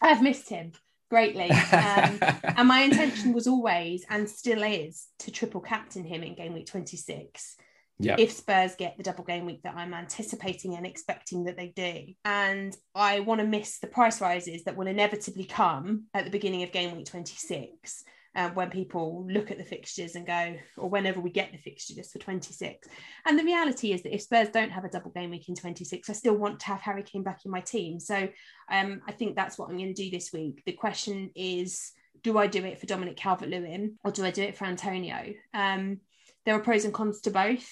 I've missed him greatly. Um, and my intention was always and still is to triple captain him in game week 26. Yeah. If Spurs get the double game week that I'm anticipating and expecting that they do. And I want to miss the price rises that will inevitably come at the beginning of game week 26 uh, when people look at the fixtures and go, or whenever we get the fixture list for 26. And the reality is that if Spurs don't have a double game week in 26, I still want to have Harry Kane back in my team. So um, I think that's what I'm going to do this week. The question is, do I do it for Dominic Calvert Lewin or do I do it for Antonio? Um, there are pros and cons to both.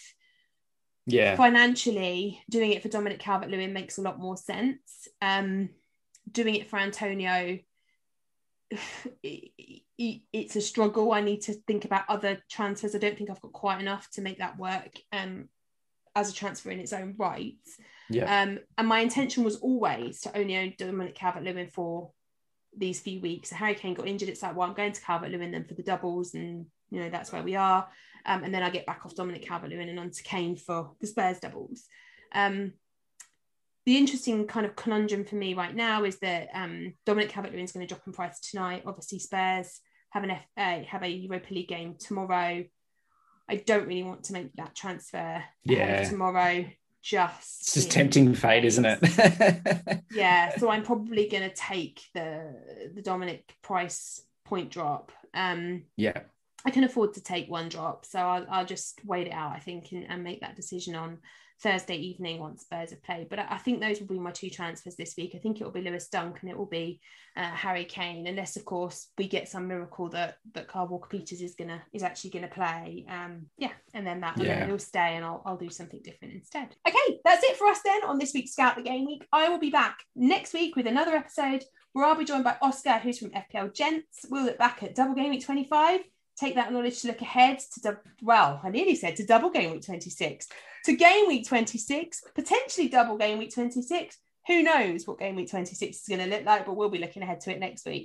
Yeah. Financially, doing it for Dominic Calvert Lewin makes a lot more sense. Um, doing it for Antonio it's a struggle. I need to think about other transfers. I don't think I've got quite enough to make that work um, as a transfer in its own right. Yeah. Um, and my intention was always to only own Dominic Calvert Lewin for these few weeks. So Harry Kane got injured. It's like, well, I'm going to Calvert Lewin then for the doubles, and you know that's where we are. Um, and then I get back off Dominic Calvert Lewin and onto Kane for the Spurs doubles. Um, the interesting kind of conundrum for me right now is that um, Dominic Calvert-Lewin is going to drop in price tonight. Obviously, Spurs have an F- uh, have a Europa League game tomorrow. I don't really want to make that transfer yeah. tomorrow. Just it's just tempting fate, isn't it? yeah, so I'm probably going to take the the Dominic price point drop. Um, yeah, I can afford to take one drop, so I'll, I'll just wait it out. I think and, and make that decision on Thursday evening once Spurs have played. But I think those will be my two transfers this week. I think it will be Lewis Dunk and it will be uh, Harry Kane, unless of course we get some miracle that that Kyle Walker Peters is gonna is actually gonna play. Um, yeah, and then that, yeah. he'll stay, and I'll I'll do something different instead. Okay, that's it for us then on this week's Scout the Game Week. I will be back next week with another episode where I'll be joined by Oscar, who's from FPL Gents. We'll look back at Double Game Week 25 take that knowledge to look ahead to, well, I nearly said to double game week 26, to game week 26, potentially double game week 26. Who knows what game week 26 is going to look like, but we'll be looking ahead to it next week.